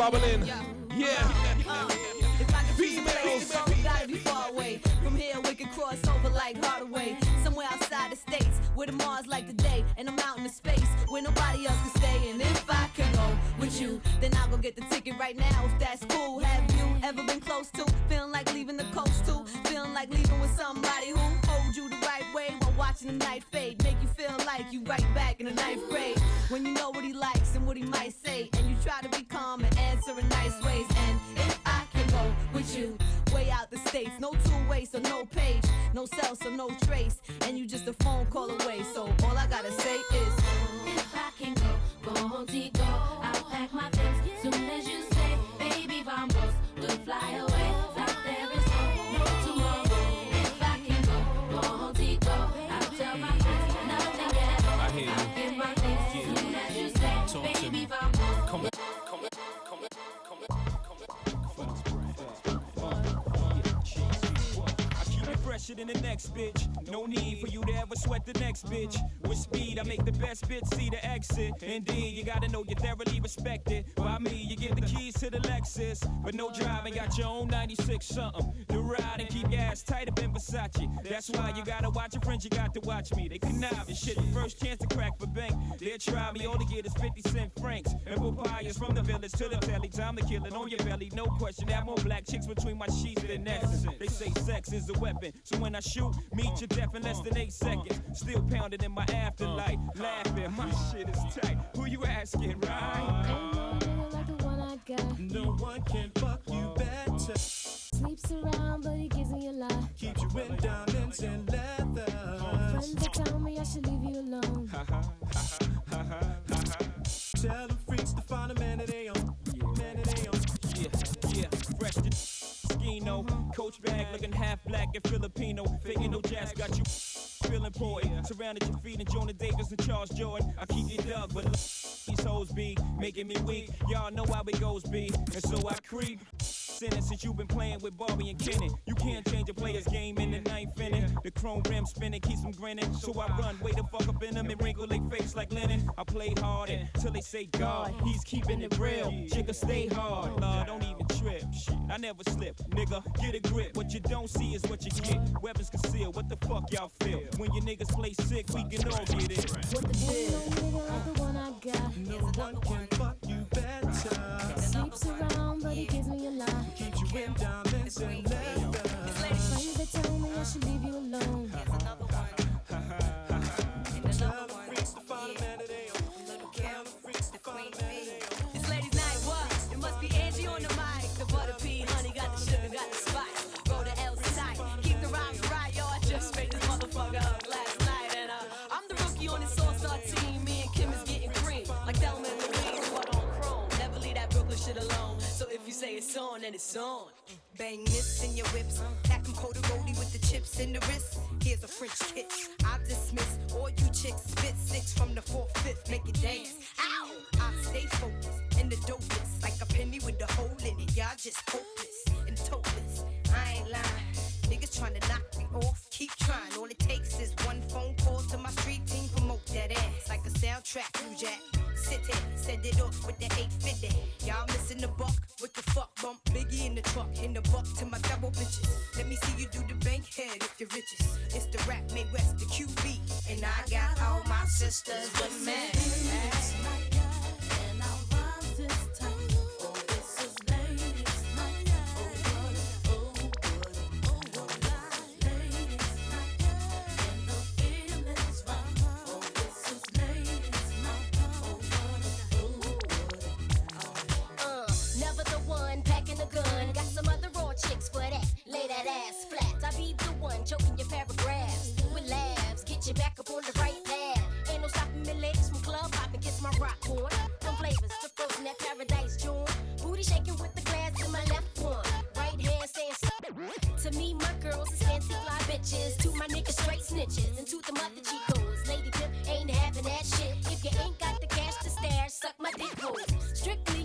bubbling. Next bitch. No need for you to ever sweat the next bitch. With speed, I make the best bitch see the exit. Indeed, you gotta know you're thoroughly respected. By me, you get the keys to the Lexus. But no driving, got your own 96 something. The ride and keep your ass tight up in Versace. That's why you gotta watch your friends, you got to watch me. They connive and shit. The first chance to crack for bank. They'll try me, all they get is 50 cent francs. And papayas from the village to the telly. Time to kill it on your belly, no question. I have more black chicks between my sheets than essence. They say sex is a weapon. So when I shoot, meet your death in less than eight seconds. Still pounding in my afterlife. Laughing, my shit is tight. Who you asking, right? Like the one I got. No one can fuck you better. Sleeps around, but he gives me a lot. Keeps you in diamonds and leather. Friends that tell me I should leave you alone. Tell the freaks to find a man that they on. Man that they own. Yeah, yeah, fresh to Skino. Coach bag looking half black and Filipino. Faking no jazz got you feeling boy. Surrounded your feet and Jonah Davis and Charles Jourdan. I keep it dug, but look, these hoes be making me weak. Y'all know how it goes, be. And so I creep. Sinning since you've been playing with Barbie and Kenny. You can't change a player's game in the ninth inning. The chrome rim spinning keeps them grinning. So I run, way the fuck up in them and wrinkle they face like linen. I play hard until they say God, he's keeping it real. Jigga stay hard, Lord, don't even trip. Shit, I never slip, nigga. Get a grip. What you don't see is what you get. Weapons concealed. What the fuck y'all feel? When your niggas play sick, we can all get it. What the Nigga like the one I got. No one can fuck you better. Sleeps around, but he gives me a lot. Keeps you in diamonds and leather. Friends that tell me I should leave you alone. On, then it's on. Bang this in your whips. Pack 'em cold roly with the chips in the wrist. Here's a French kiss. I dismiss all you chicks. Spit six from the fourth, fifth. Make it dance. Ow! I stay focused and the dopest. Like a penny with a hole in it. Y'all just hopeless and topless. I ain't lying. Niggas trying to knock me off. Keep trying. All it takes is one phone call to my street team. Promote that ass like a soundtrack. You jack. Sit here, it off with the 850. Y'all missing the buck. What the fuck? Bump Biggie in the truck. In the buck to my double bitches. Let me see you do the bank head if you're riches. It's the rap made West, the QB. And I got all my sisters with me. The one choking your paragraphs with laughs. Get you back up on the right path. Ain't no stopping me legs from club hopping. Kiss my rock horn. Them flavors to frozen that paradise joint. Booty shaking with the glass in my left one. Right hand saying something. To me, my girls is fancy fly bitches. To my niggas, straight snitches. And to the mother chicos. Lady pimp ain't having that shit. If you ain't got the cash to stare, suck my dick hole. Strictly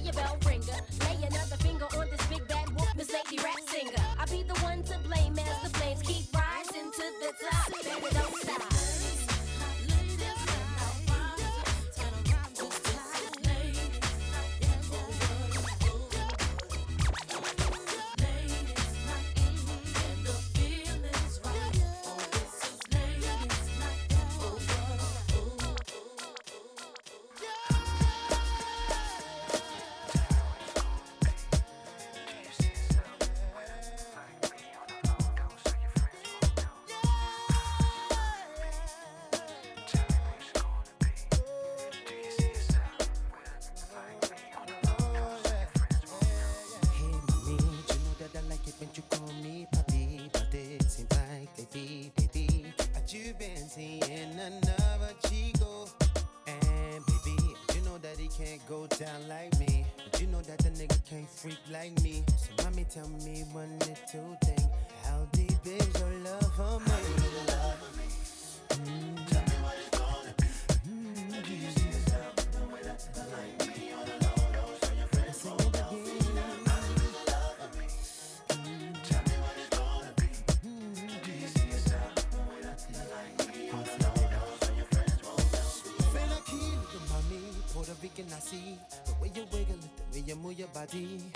paradis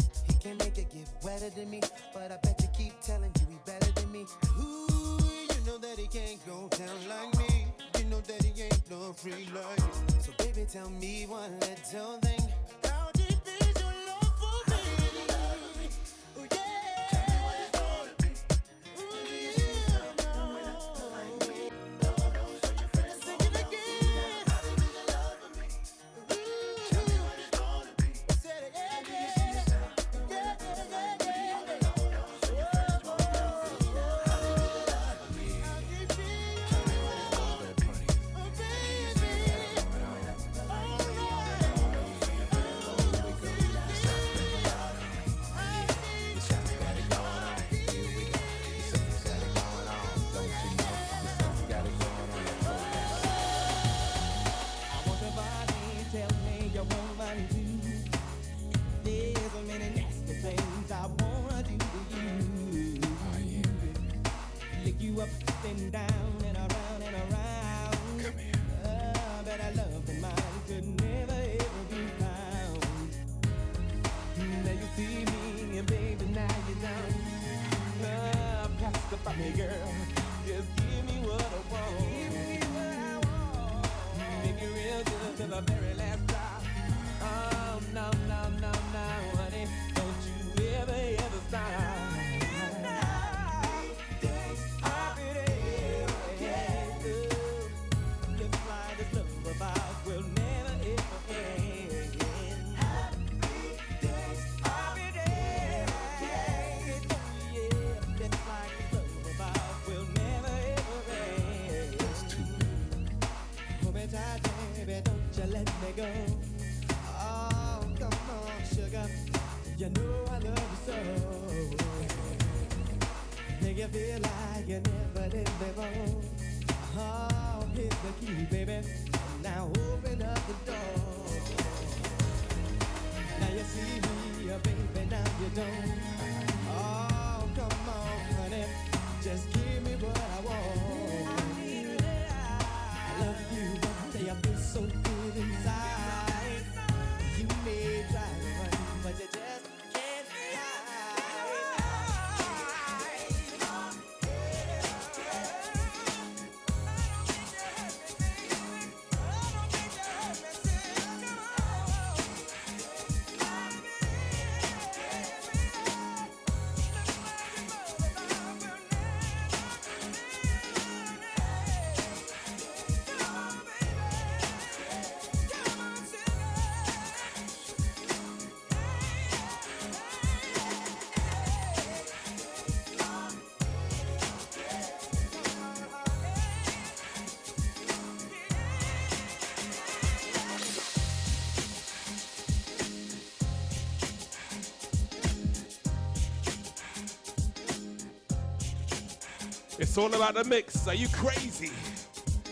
It's all about the mix. Are you crazy?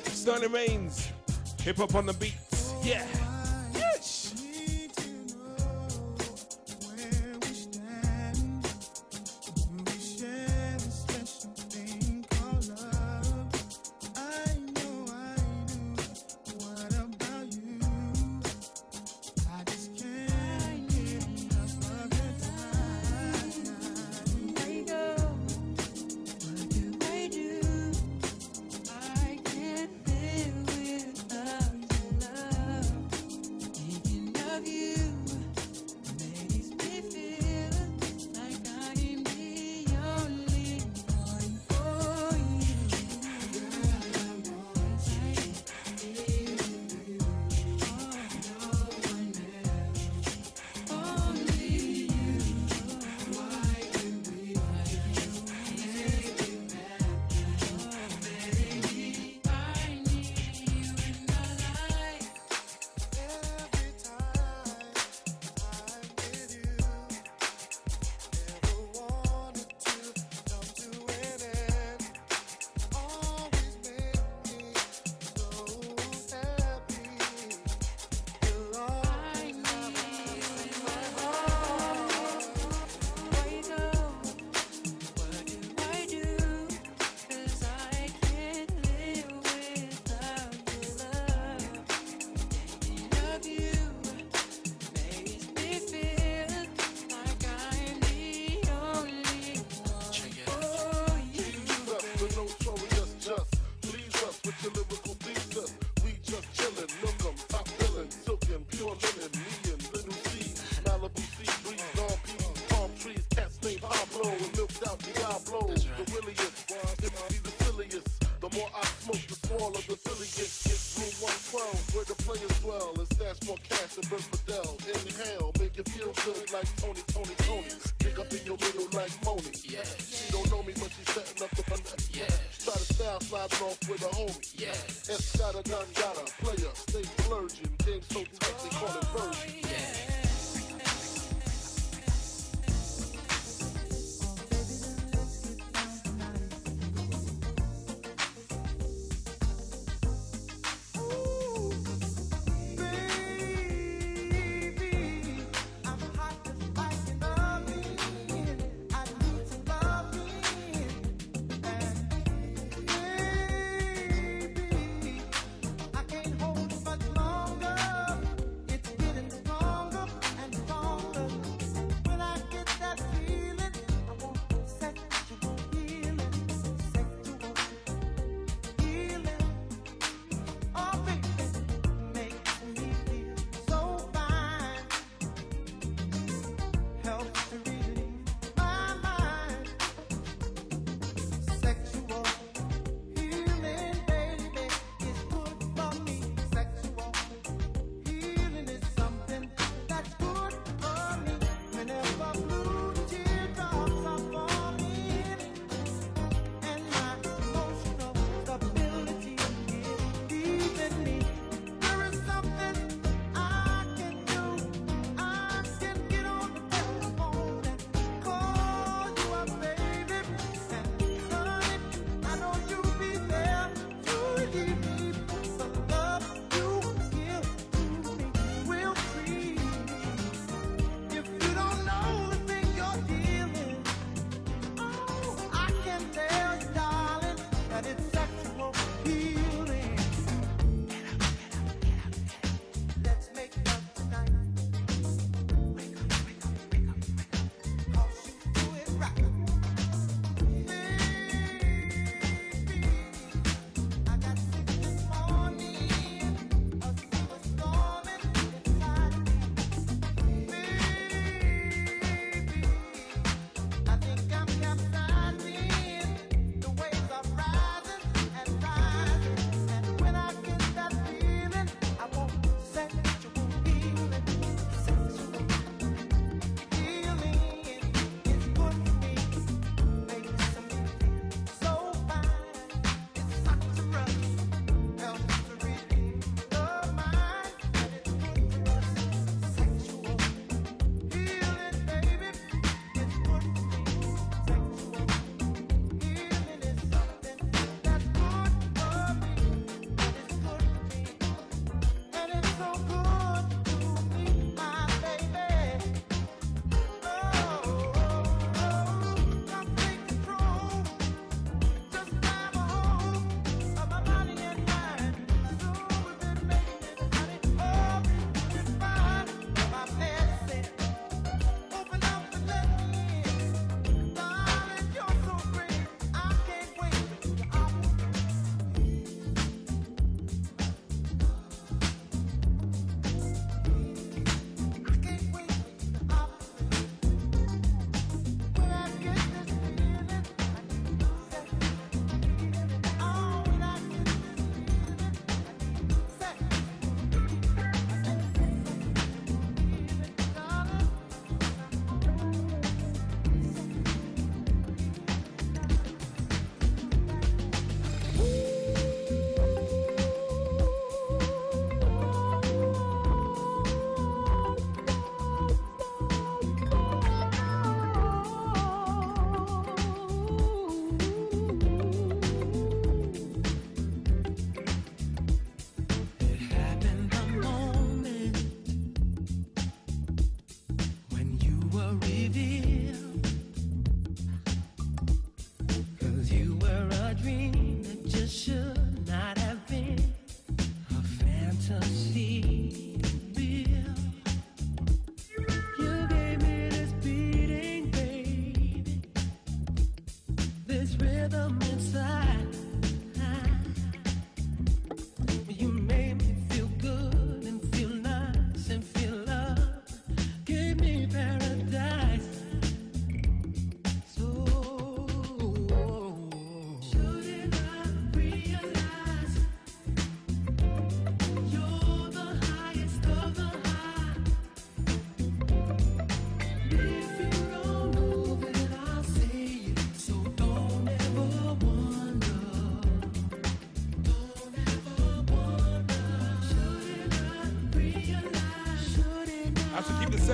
Sterling Reigns, hip hop on the beats. Yeah.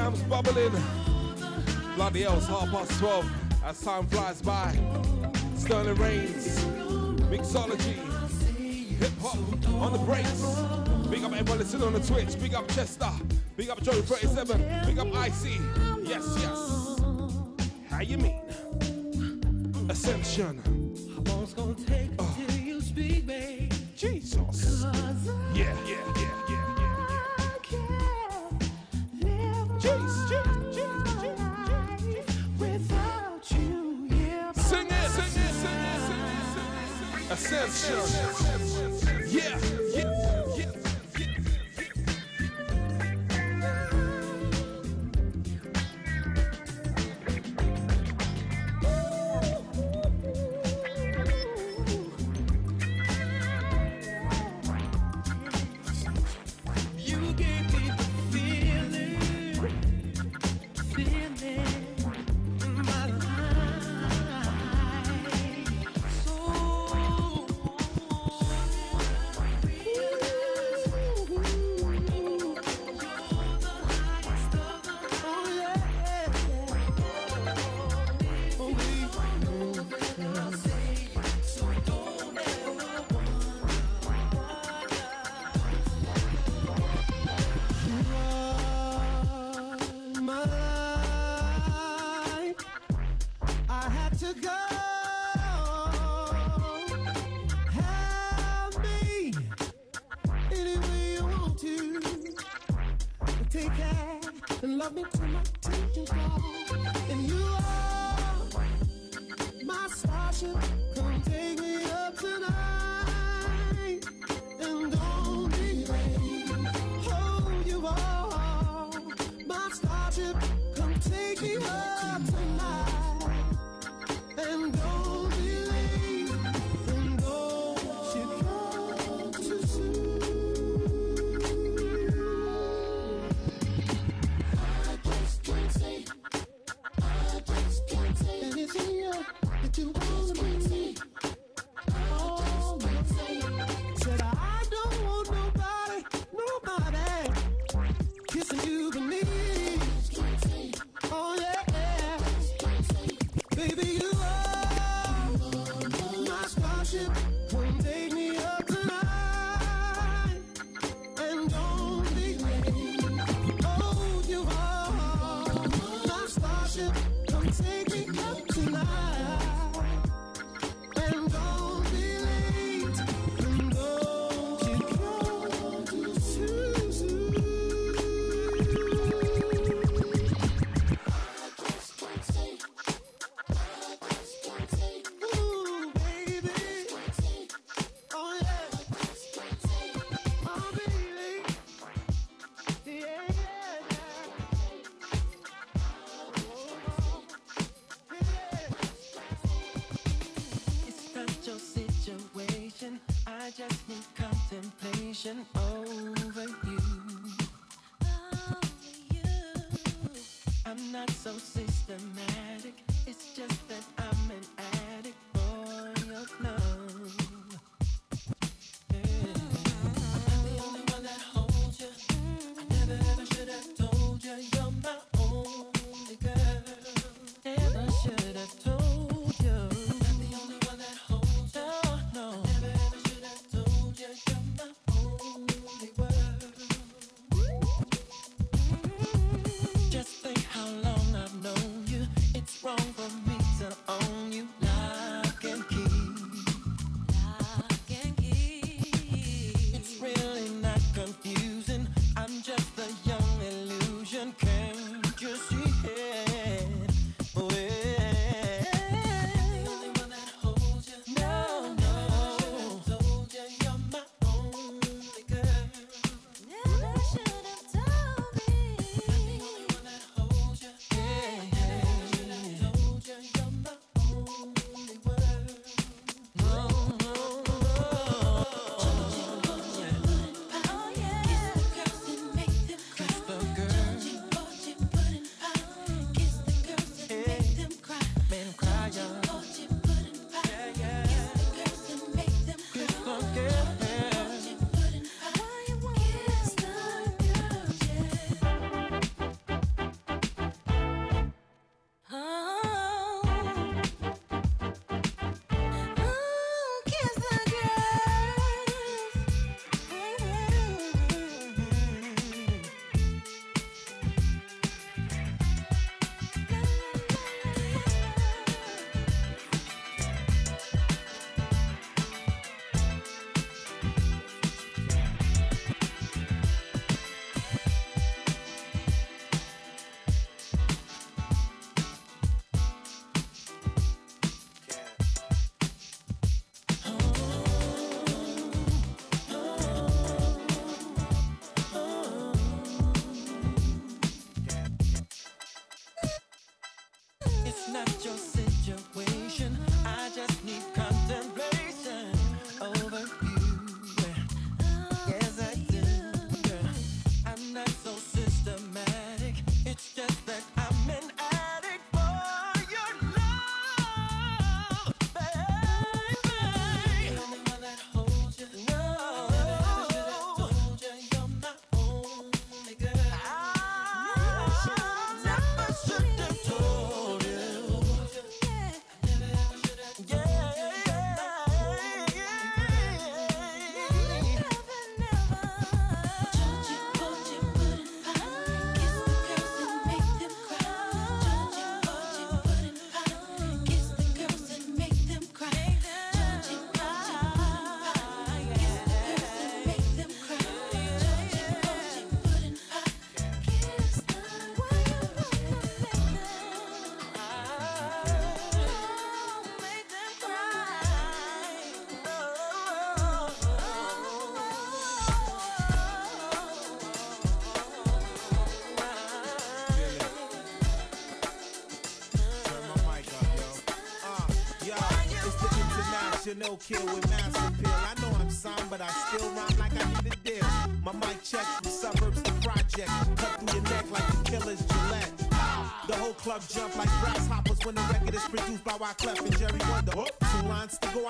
Sam's bubbling. Bloody hell's half past 12 as time flies by. Sterling Reigns, Mixology, hip hop on the breaks. Big up everybody sitting on the Twitch. Big up Chester. Big up Joe Thirty Seven. Big up Icy. Yes, yes. How you mean? Ascension. How long's gonna take? Oh. attention. Roadkill with mass appeal. I know I'm signed, but I still rhyme like I need a deal. My mic check from suburbs to project. Cut through your neck like the killer's Gillette. The whole club jump like grasshoppers when the record is produced by Wyclef and Jerry Wonder. Two lines to go.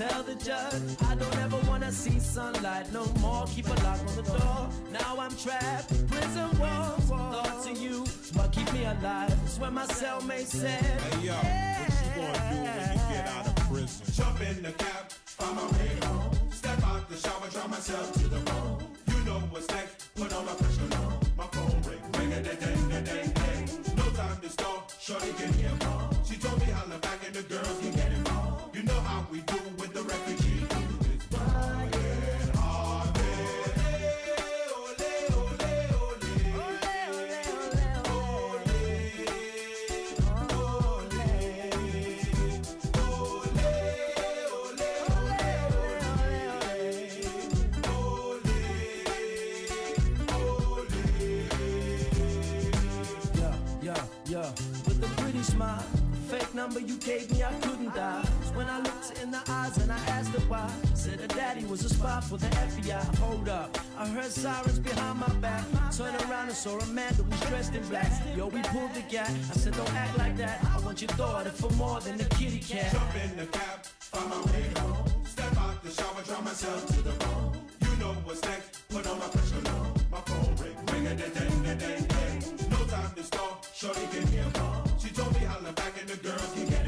Tell the judge I don't ever wanna see sunlight no more. Keep a lock on the door. Now I'm trapped. Prison walls. Thoughts of you what keep me alive. It's when my cellmate said. Hey yo, what you gonna do when you get out of prison? Jump in the cab, find my way home. Step out the shower, draw myself to the bone. You know what's next, put on my pressure on. My phone ring, ring a ding ding ding ding. No time to stall, shorty can hear gave me, I couldn't die. It's when I looked in the eyes and I asked her why. Said her daddy was a spy for the FBI. Hold up, I heard sirens behind my back. Turned around and saw a man that was dressed in black. Yo, we pulled the gap. I said, don't act like that. I want your daughter for more than a kitty cat. Jump in the cab, find my way home. Step out the shower, draw myself to the bone. You know what's next, put on my pressure on. My phone ring, ring a ding ding ding ding. No time to stall, shorty can hear more. She told me holla back and the girls can get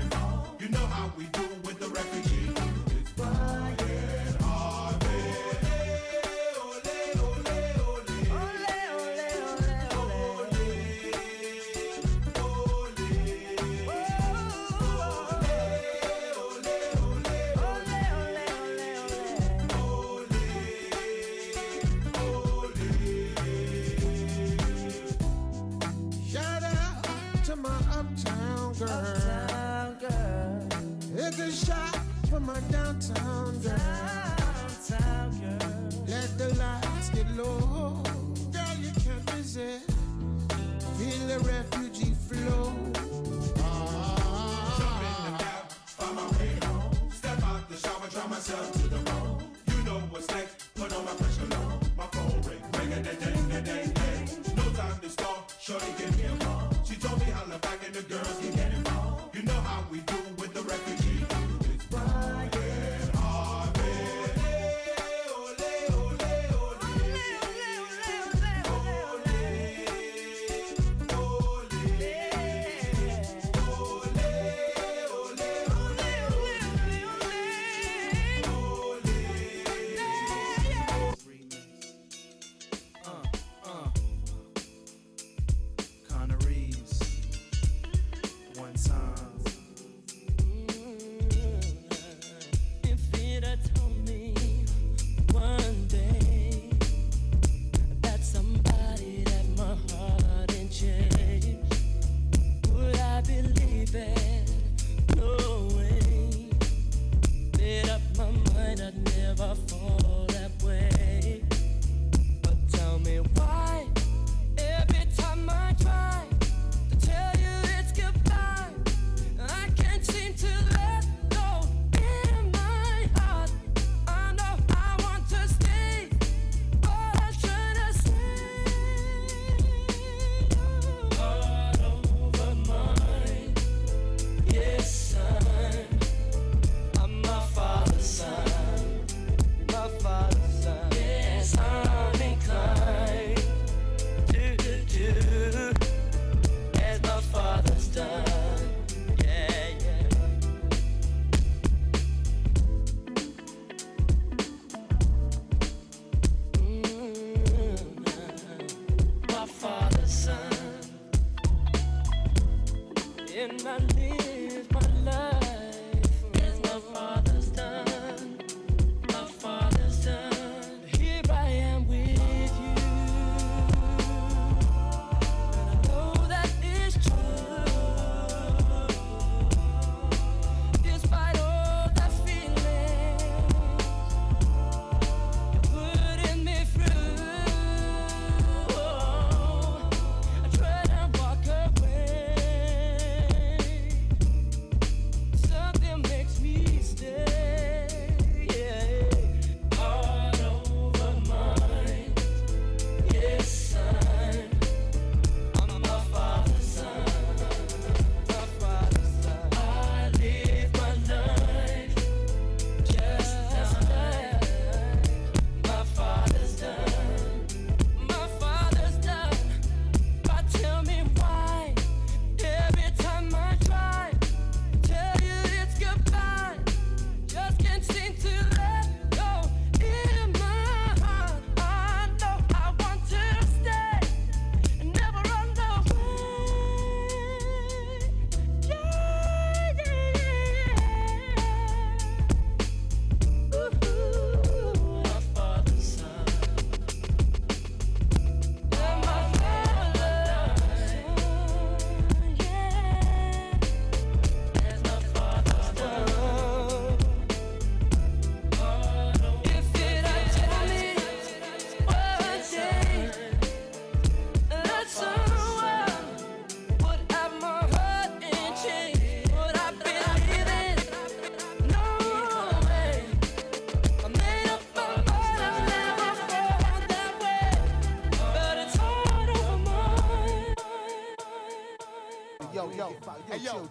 Shorty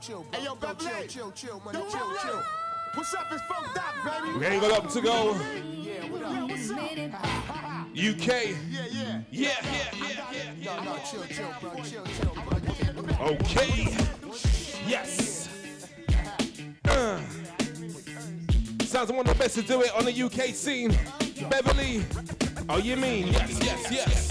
hey yo, chill, hey yo, Beverly, chill, chill, chill, man, chill, chill. What's up? It's Funk Doc, baby. We ain't got up to go. Yeah, what up? What's up? UK. Yeah, yeah. Yeah, yeah, yeah, No, no, chill, chill, bro, chill, chill, bro. Okay. Yes. Uh. Sounds like one of the best to do it on the UK scene. Beverly. Oh, you mean? Yes, yes, yes.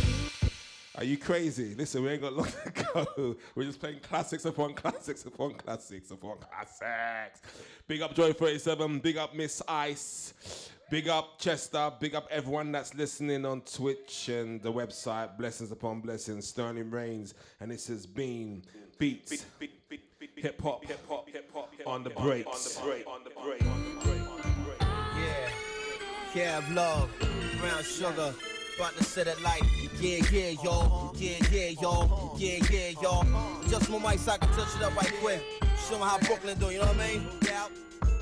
Are you crazy? Listen, we ain't got long to go. [LAUGHS] We're just playing classics upon classics upon classics upon classics. Big up Joy 37, big up Miss Ice, big up Chester, big up everyone that's listening on Twitch and the website. Blessings upon blessings, Sterling Reigns, and this has been Beats, Hip Hop, Hip Hop, Hip Hop on the breaks. Yeah, Cap Love, Brown Sugar. About to set it like, yeah, yeah, y'all. Yeah, yeah, y'all. Yeah, yeah, y'all. Just my mic so I can touch it up right quick. Show 'em how Brooklyn do, you know what I mean? Yeah.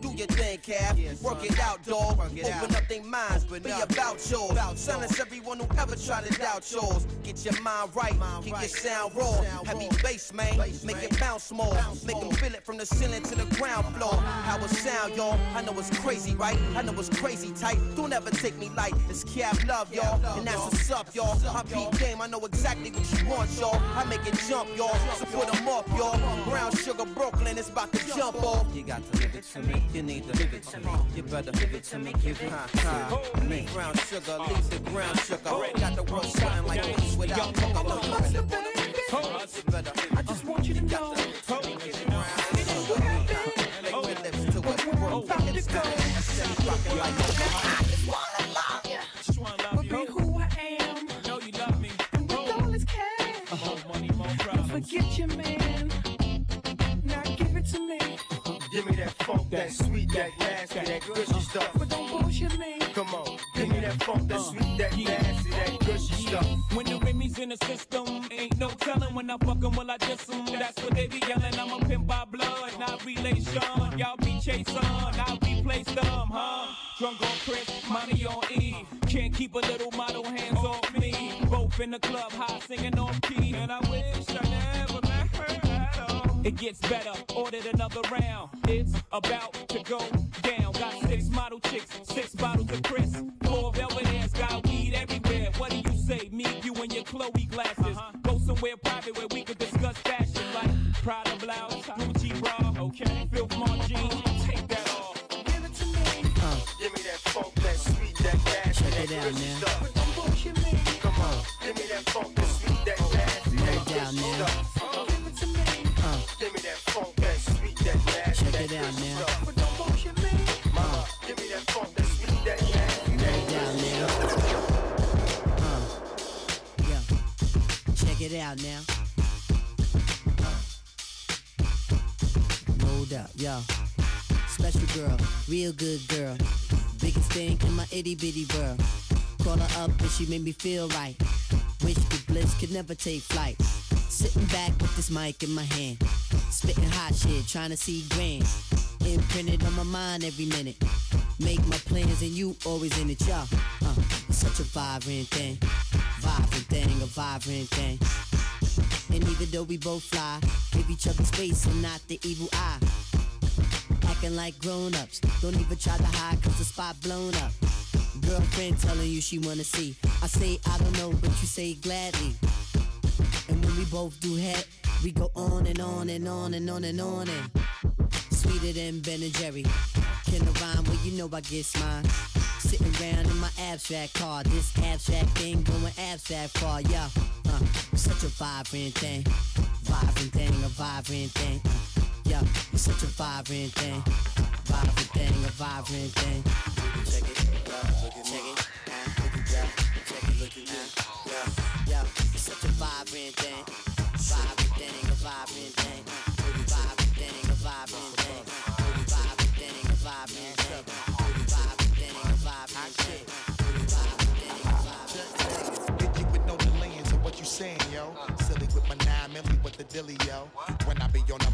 Do your thing, Cap. Work it out, dog. it Open out. up their minds. but Be about yours. Silence everyone who ever try to doubt yours. Get your mind right. Keep your sound raw. Heavy bass, man. Make it bounce more. Make them feel it from the ceiling to the ground floor. How it sound, y'all. I know it's crazy, right? I know it's crazy tight. Don't ever take me light. It's Cap Love, y'all. And that's what's up, y'all. I beat game, I know exactly what you want, y'all. I make it jump, y'all. So put 'em up, y'all. Brown Sugar Brooklyn is about to jump off. You got to give it to me. You need to give it to me. You better give it to me. Give it to me. Brown sugar leaves the ground sugar. Got the world shining like this without talking about I just want you to know. Be who I am. Know you love me. And with all this cash. More money. Forget that sweet, that nasty, that gushy stuff. But don't bullshit me. Come on, give me that funk, that sweet, that nasty, that gushy stuff. When the Remy's in the system, ain't no telling when I fuck 'em, will I diss 'em? That's what they be yelling. I'm a pimp by blood, not relation. Y'all be chasing, I'll be placed them, huh? Drunk on Cris, money on E. Can't keep a little model hands off me. Both in the club, high singing off key. And I wish I never met her at all. It gets better, ordered another round. About out now. Hold up, yo. Special girl, real good girl. Biggest thing in my itty bitty world. Call her up and she made me feel right. Wish the bliss could never take flight. Sitting back with this mic in my hand. Spitting hot shit, trying to see grand. Imprinted on my mind every minute. Make my plans and you always in it, y'all. Uh, it's such a vibrant thing. Vibrant thing, a vibrant thing. And even though we both fly, give each other space and not the evil eye. Acting like grown-ups, don't even try to hide cause the spot blown up. Girlfriend telling you she wanna see. I say I don't know, but you say gladly. And when we both do head, we go on and on and on and on and on and sweeter than Ben and Jerry. Can I rhyme? Well, you know I get mine. Sitting around in my abstract car, this abstract thing going abstract far, yeah. Uh, such a vibrant thing, vibrant thing, a vibrant thing. Uh, yeah, it's such a vibrant thing, vibrant thing, a vibrant thing. Check it, uh, check it, uh, yeah, check it, look at me, dilly, yo. When I be on the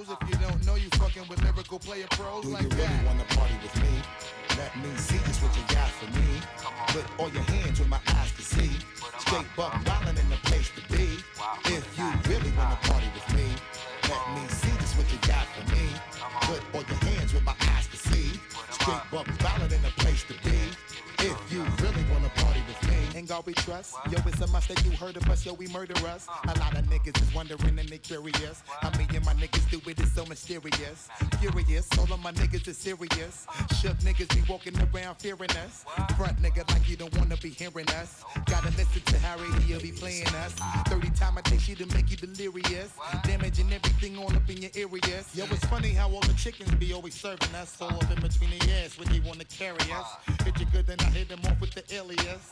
If you don't know, you fucking with lyrical player pros Do like you really that. wanna party with me? Let me see just what you got for me. Put all your hands where my eyes can see. Straight buck wildin' in the place to be. If you really wanna party with me, let me see just what you got for me. Put all your hands where my eyes can see. Straight buck all we trust. Yo, it's a must that you heard of us, yo, we murder us. A lot of niggas is wondering and they curious. How me and my niggas do it, it is so mysterious. Furious, all of my niggas is serious. Shook niggas be walking around fearing us. Front nigga like you don't wanna be hearing us. Gotta listen to Harry, he'll be playing us. 30 time I take shit to make you delirious. Damaging everything all up in your areas. Yo, it's funny how all the chickens be always serving us. All up in between the ass when they wanna carry us. Hit you good, then I hit them off with the alias.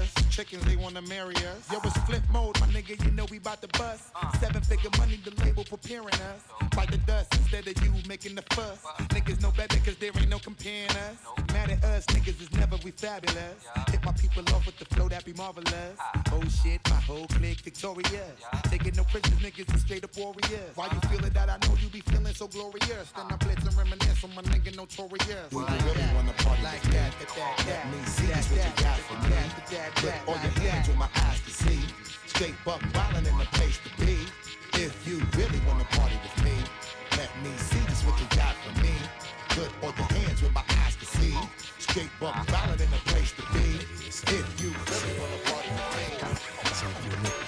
Various chickens, they wanna marry us. Yo, it's flip mode, my nigga, you know we bout to bust. Seven figure money, the label preparing us. Fight the dust instead of you making the fuss. Niggas know better cause there ain't no comparing us. Mad at us, niggas is never we fabulous. Hit my people off with the flow that be marvelous. Oh shit, my whole clique victorious. Taking no prisoners, niggas is straight up warriors. Why you feeling that? I know you be feeling so glorious. Then I blitz and reminisce on my nigga notorious. Do you really wanna party like with me? that, that, that, Let that, me see that, just what that, you got for me. that, that, Put that, all your like hands that. where my eyes can see. Straight buck wildin' in the place to be. If you really wanna party with me, let me see just what you got for me. Put all your hands where my eyes can see. Straight buck wildin' in the place to be. If you really wanna party with me.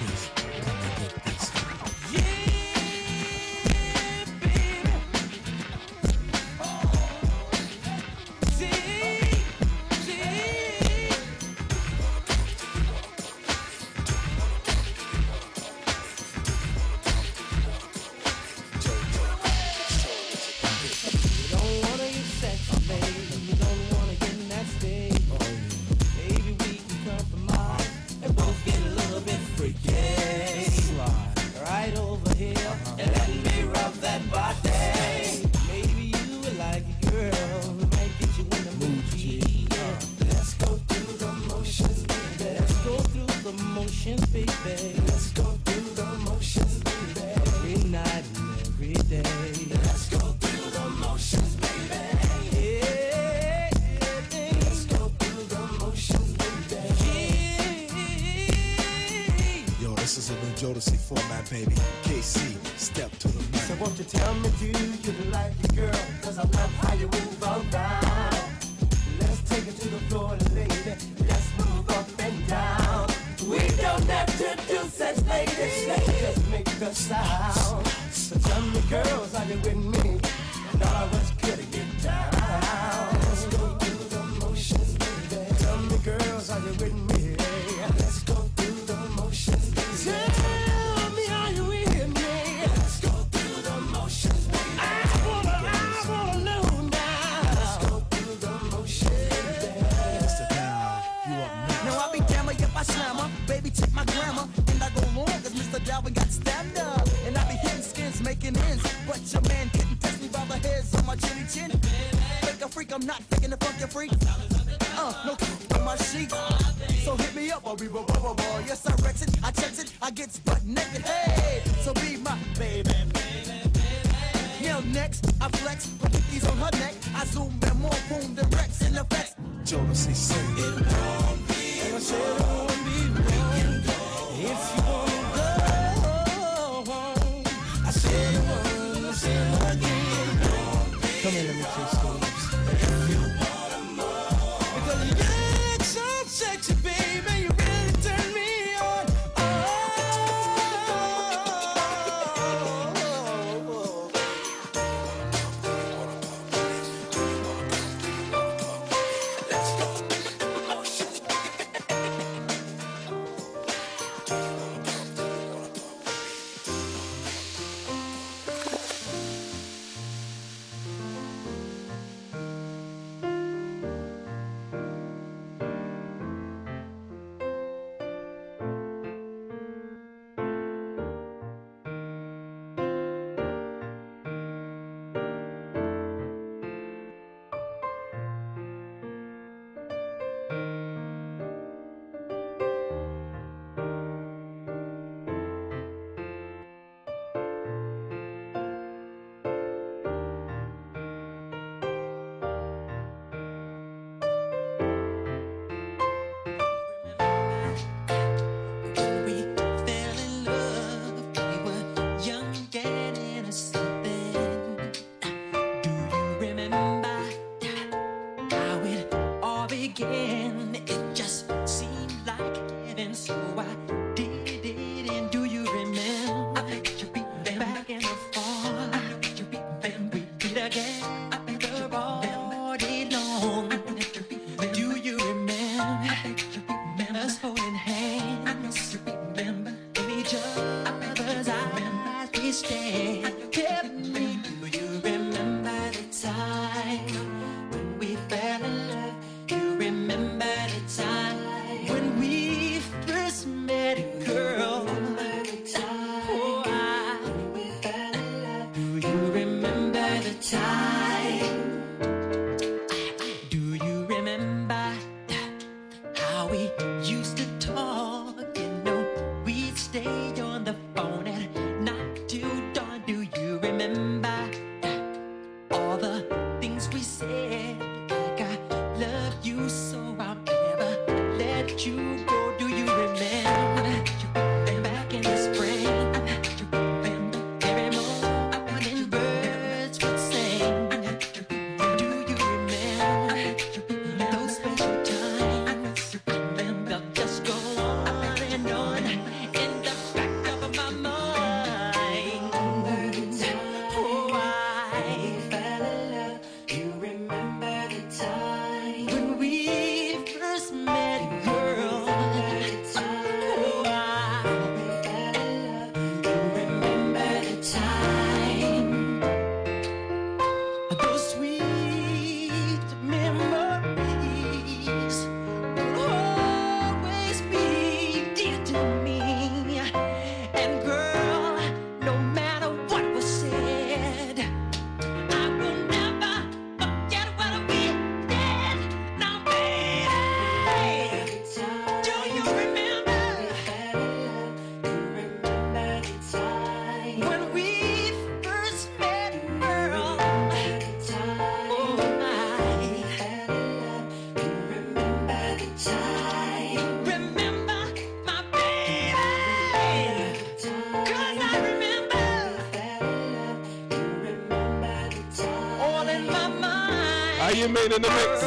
Mean in the mix?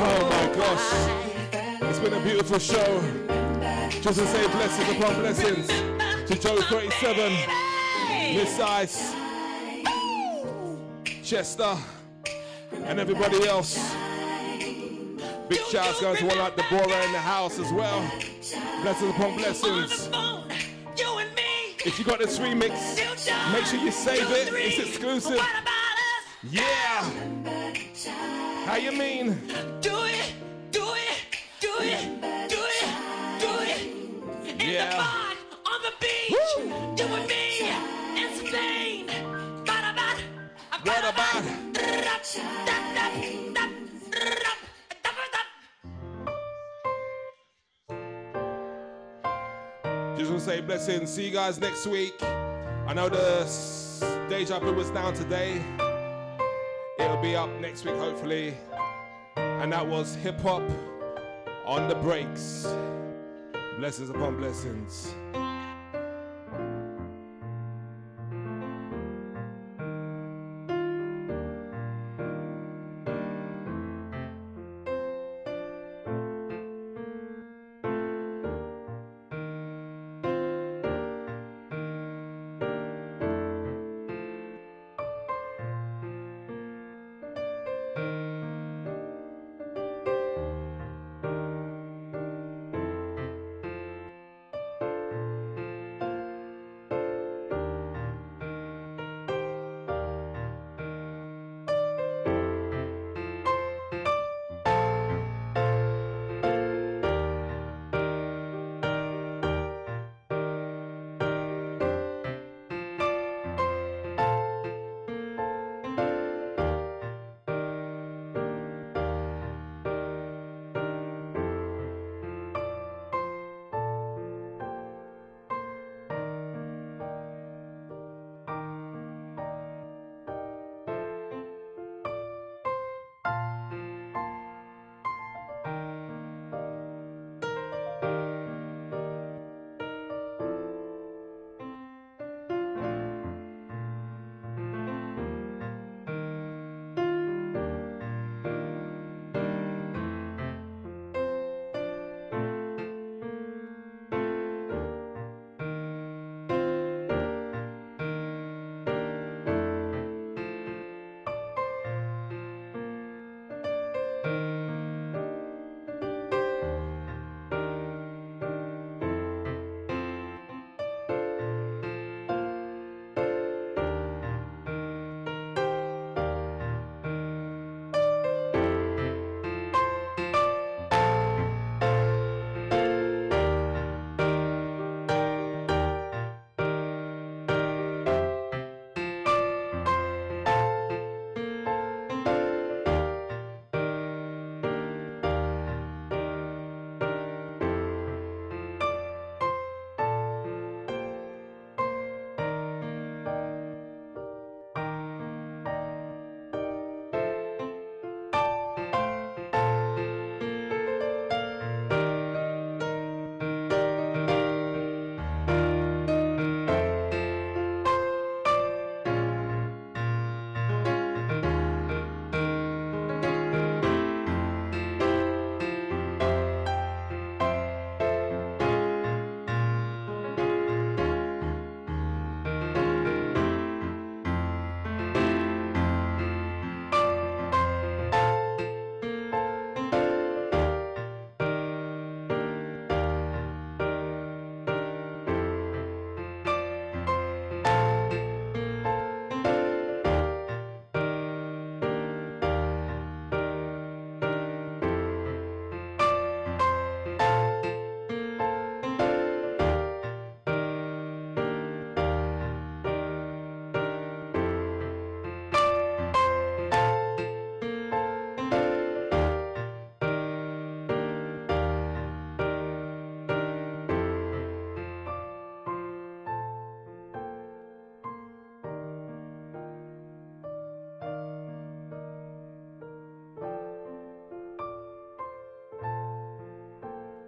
Oh my gosh. It's been a beautiful show. Just to say blessings upon blessings to Joe 37, Miss Ice, Chester, and everybody else. Big shouts going to one like Deborah in the house as well. Blessings upon blessings. If you got this remix, make sure you save it. It's exclusive. Yeah. How you mean? Do it, do it, do it, do it, do it. In the Yeah. bar, on the beach, you and me in Spain. What about? Just want to say blessings. See you guys next week. I know the Deja Vu was down today. It'll be up next week, hopefully. And that was hip hop on the breaks. Blessings upon blessings.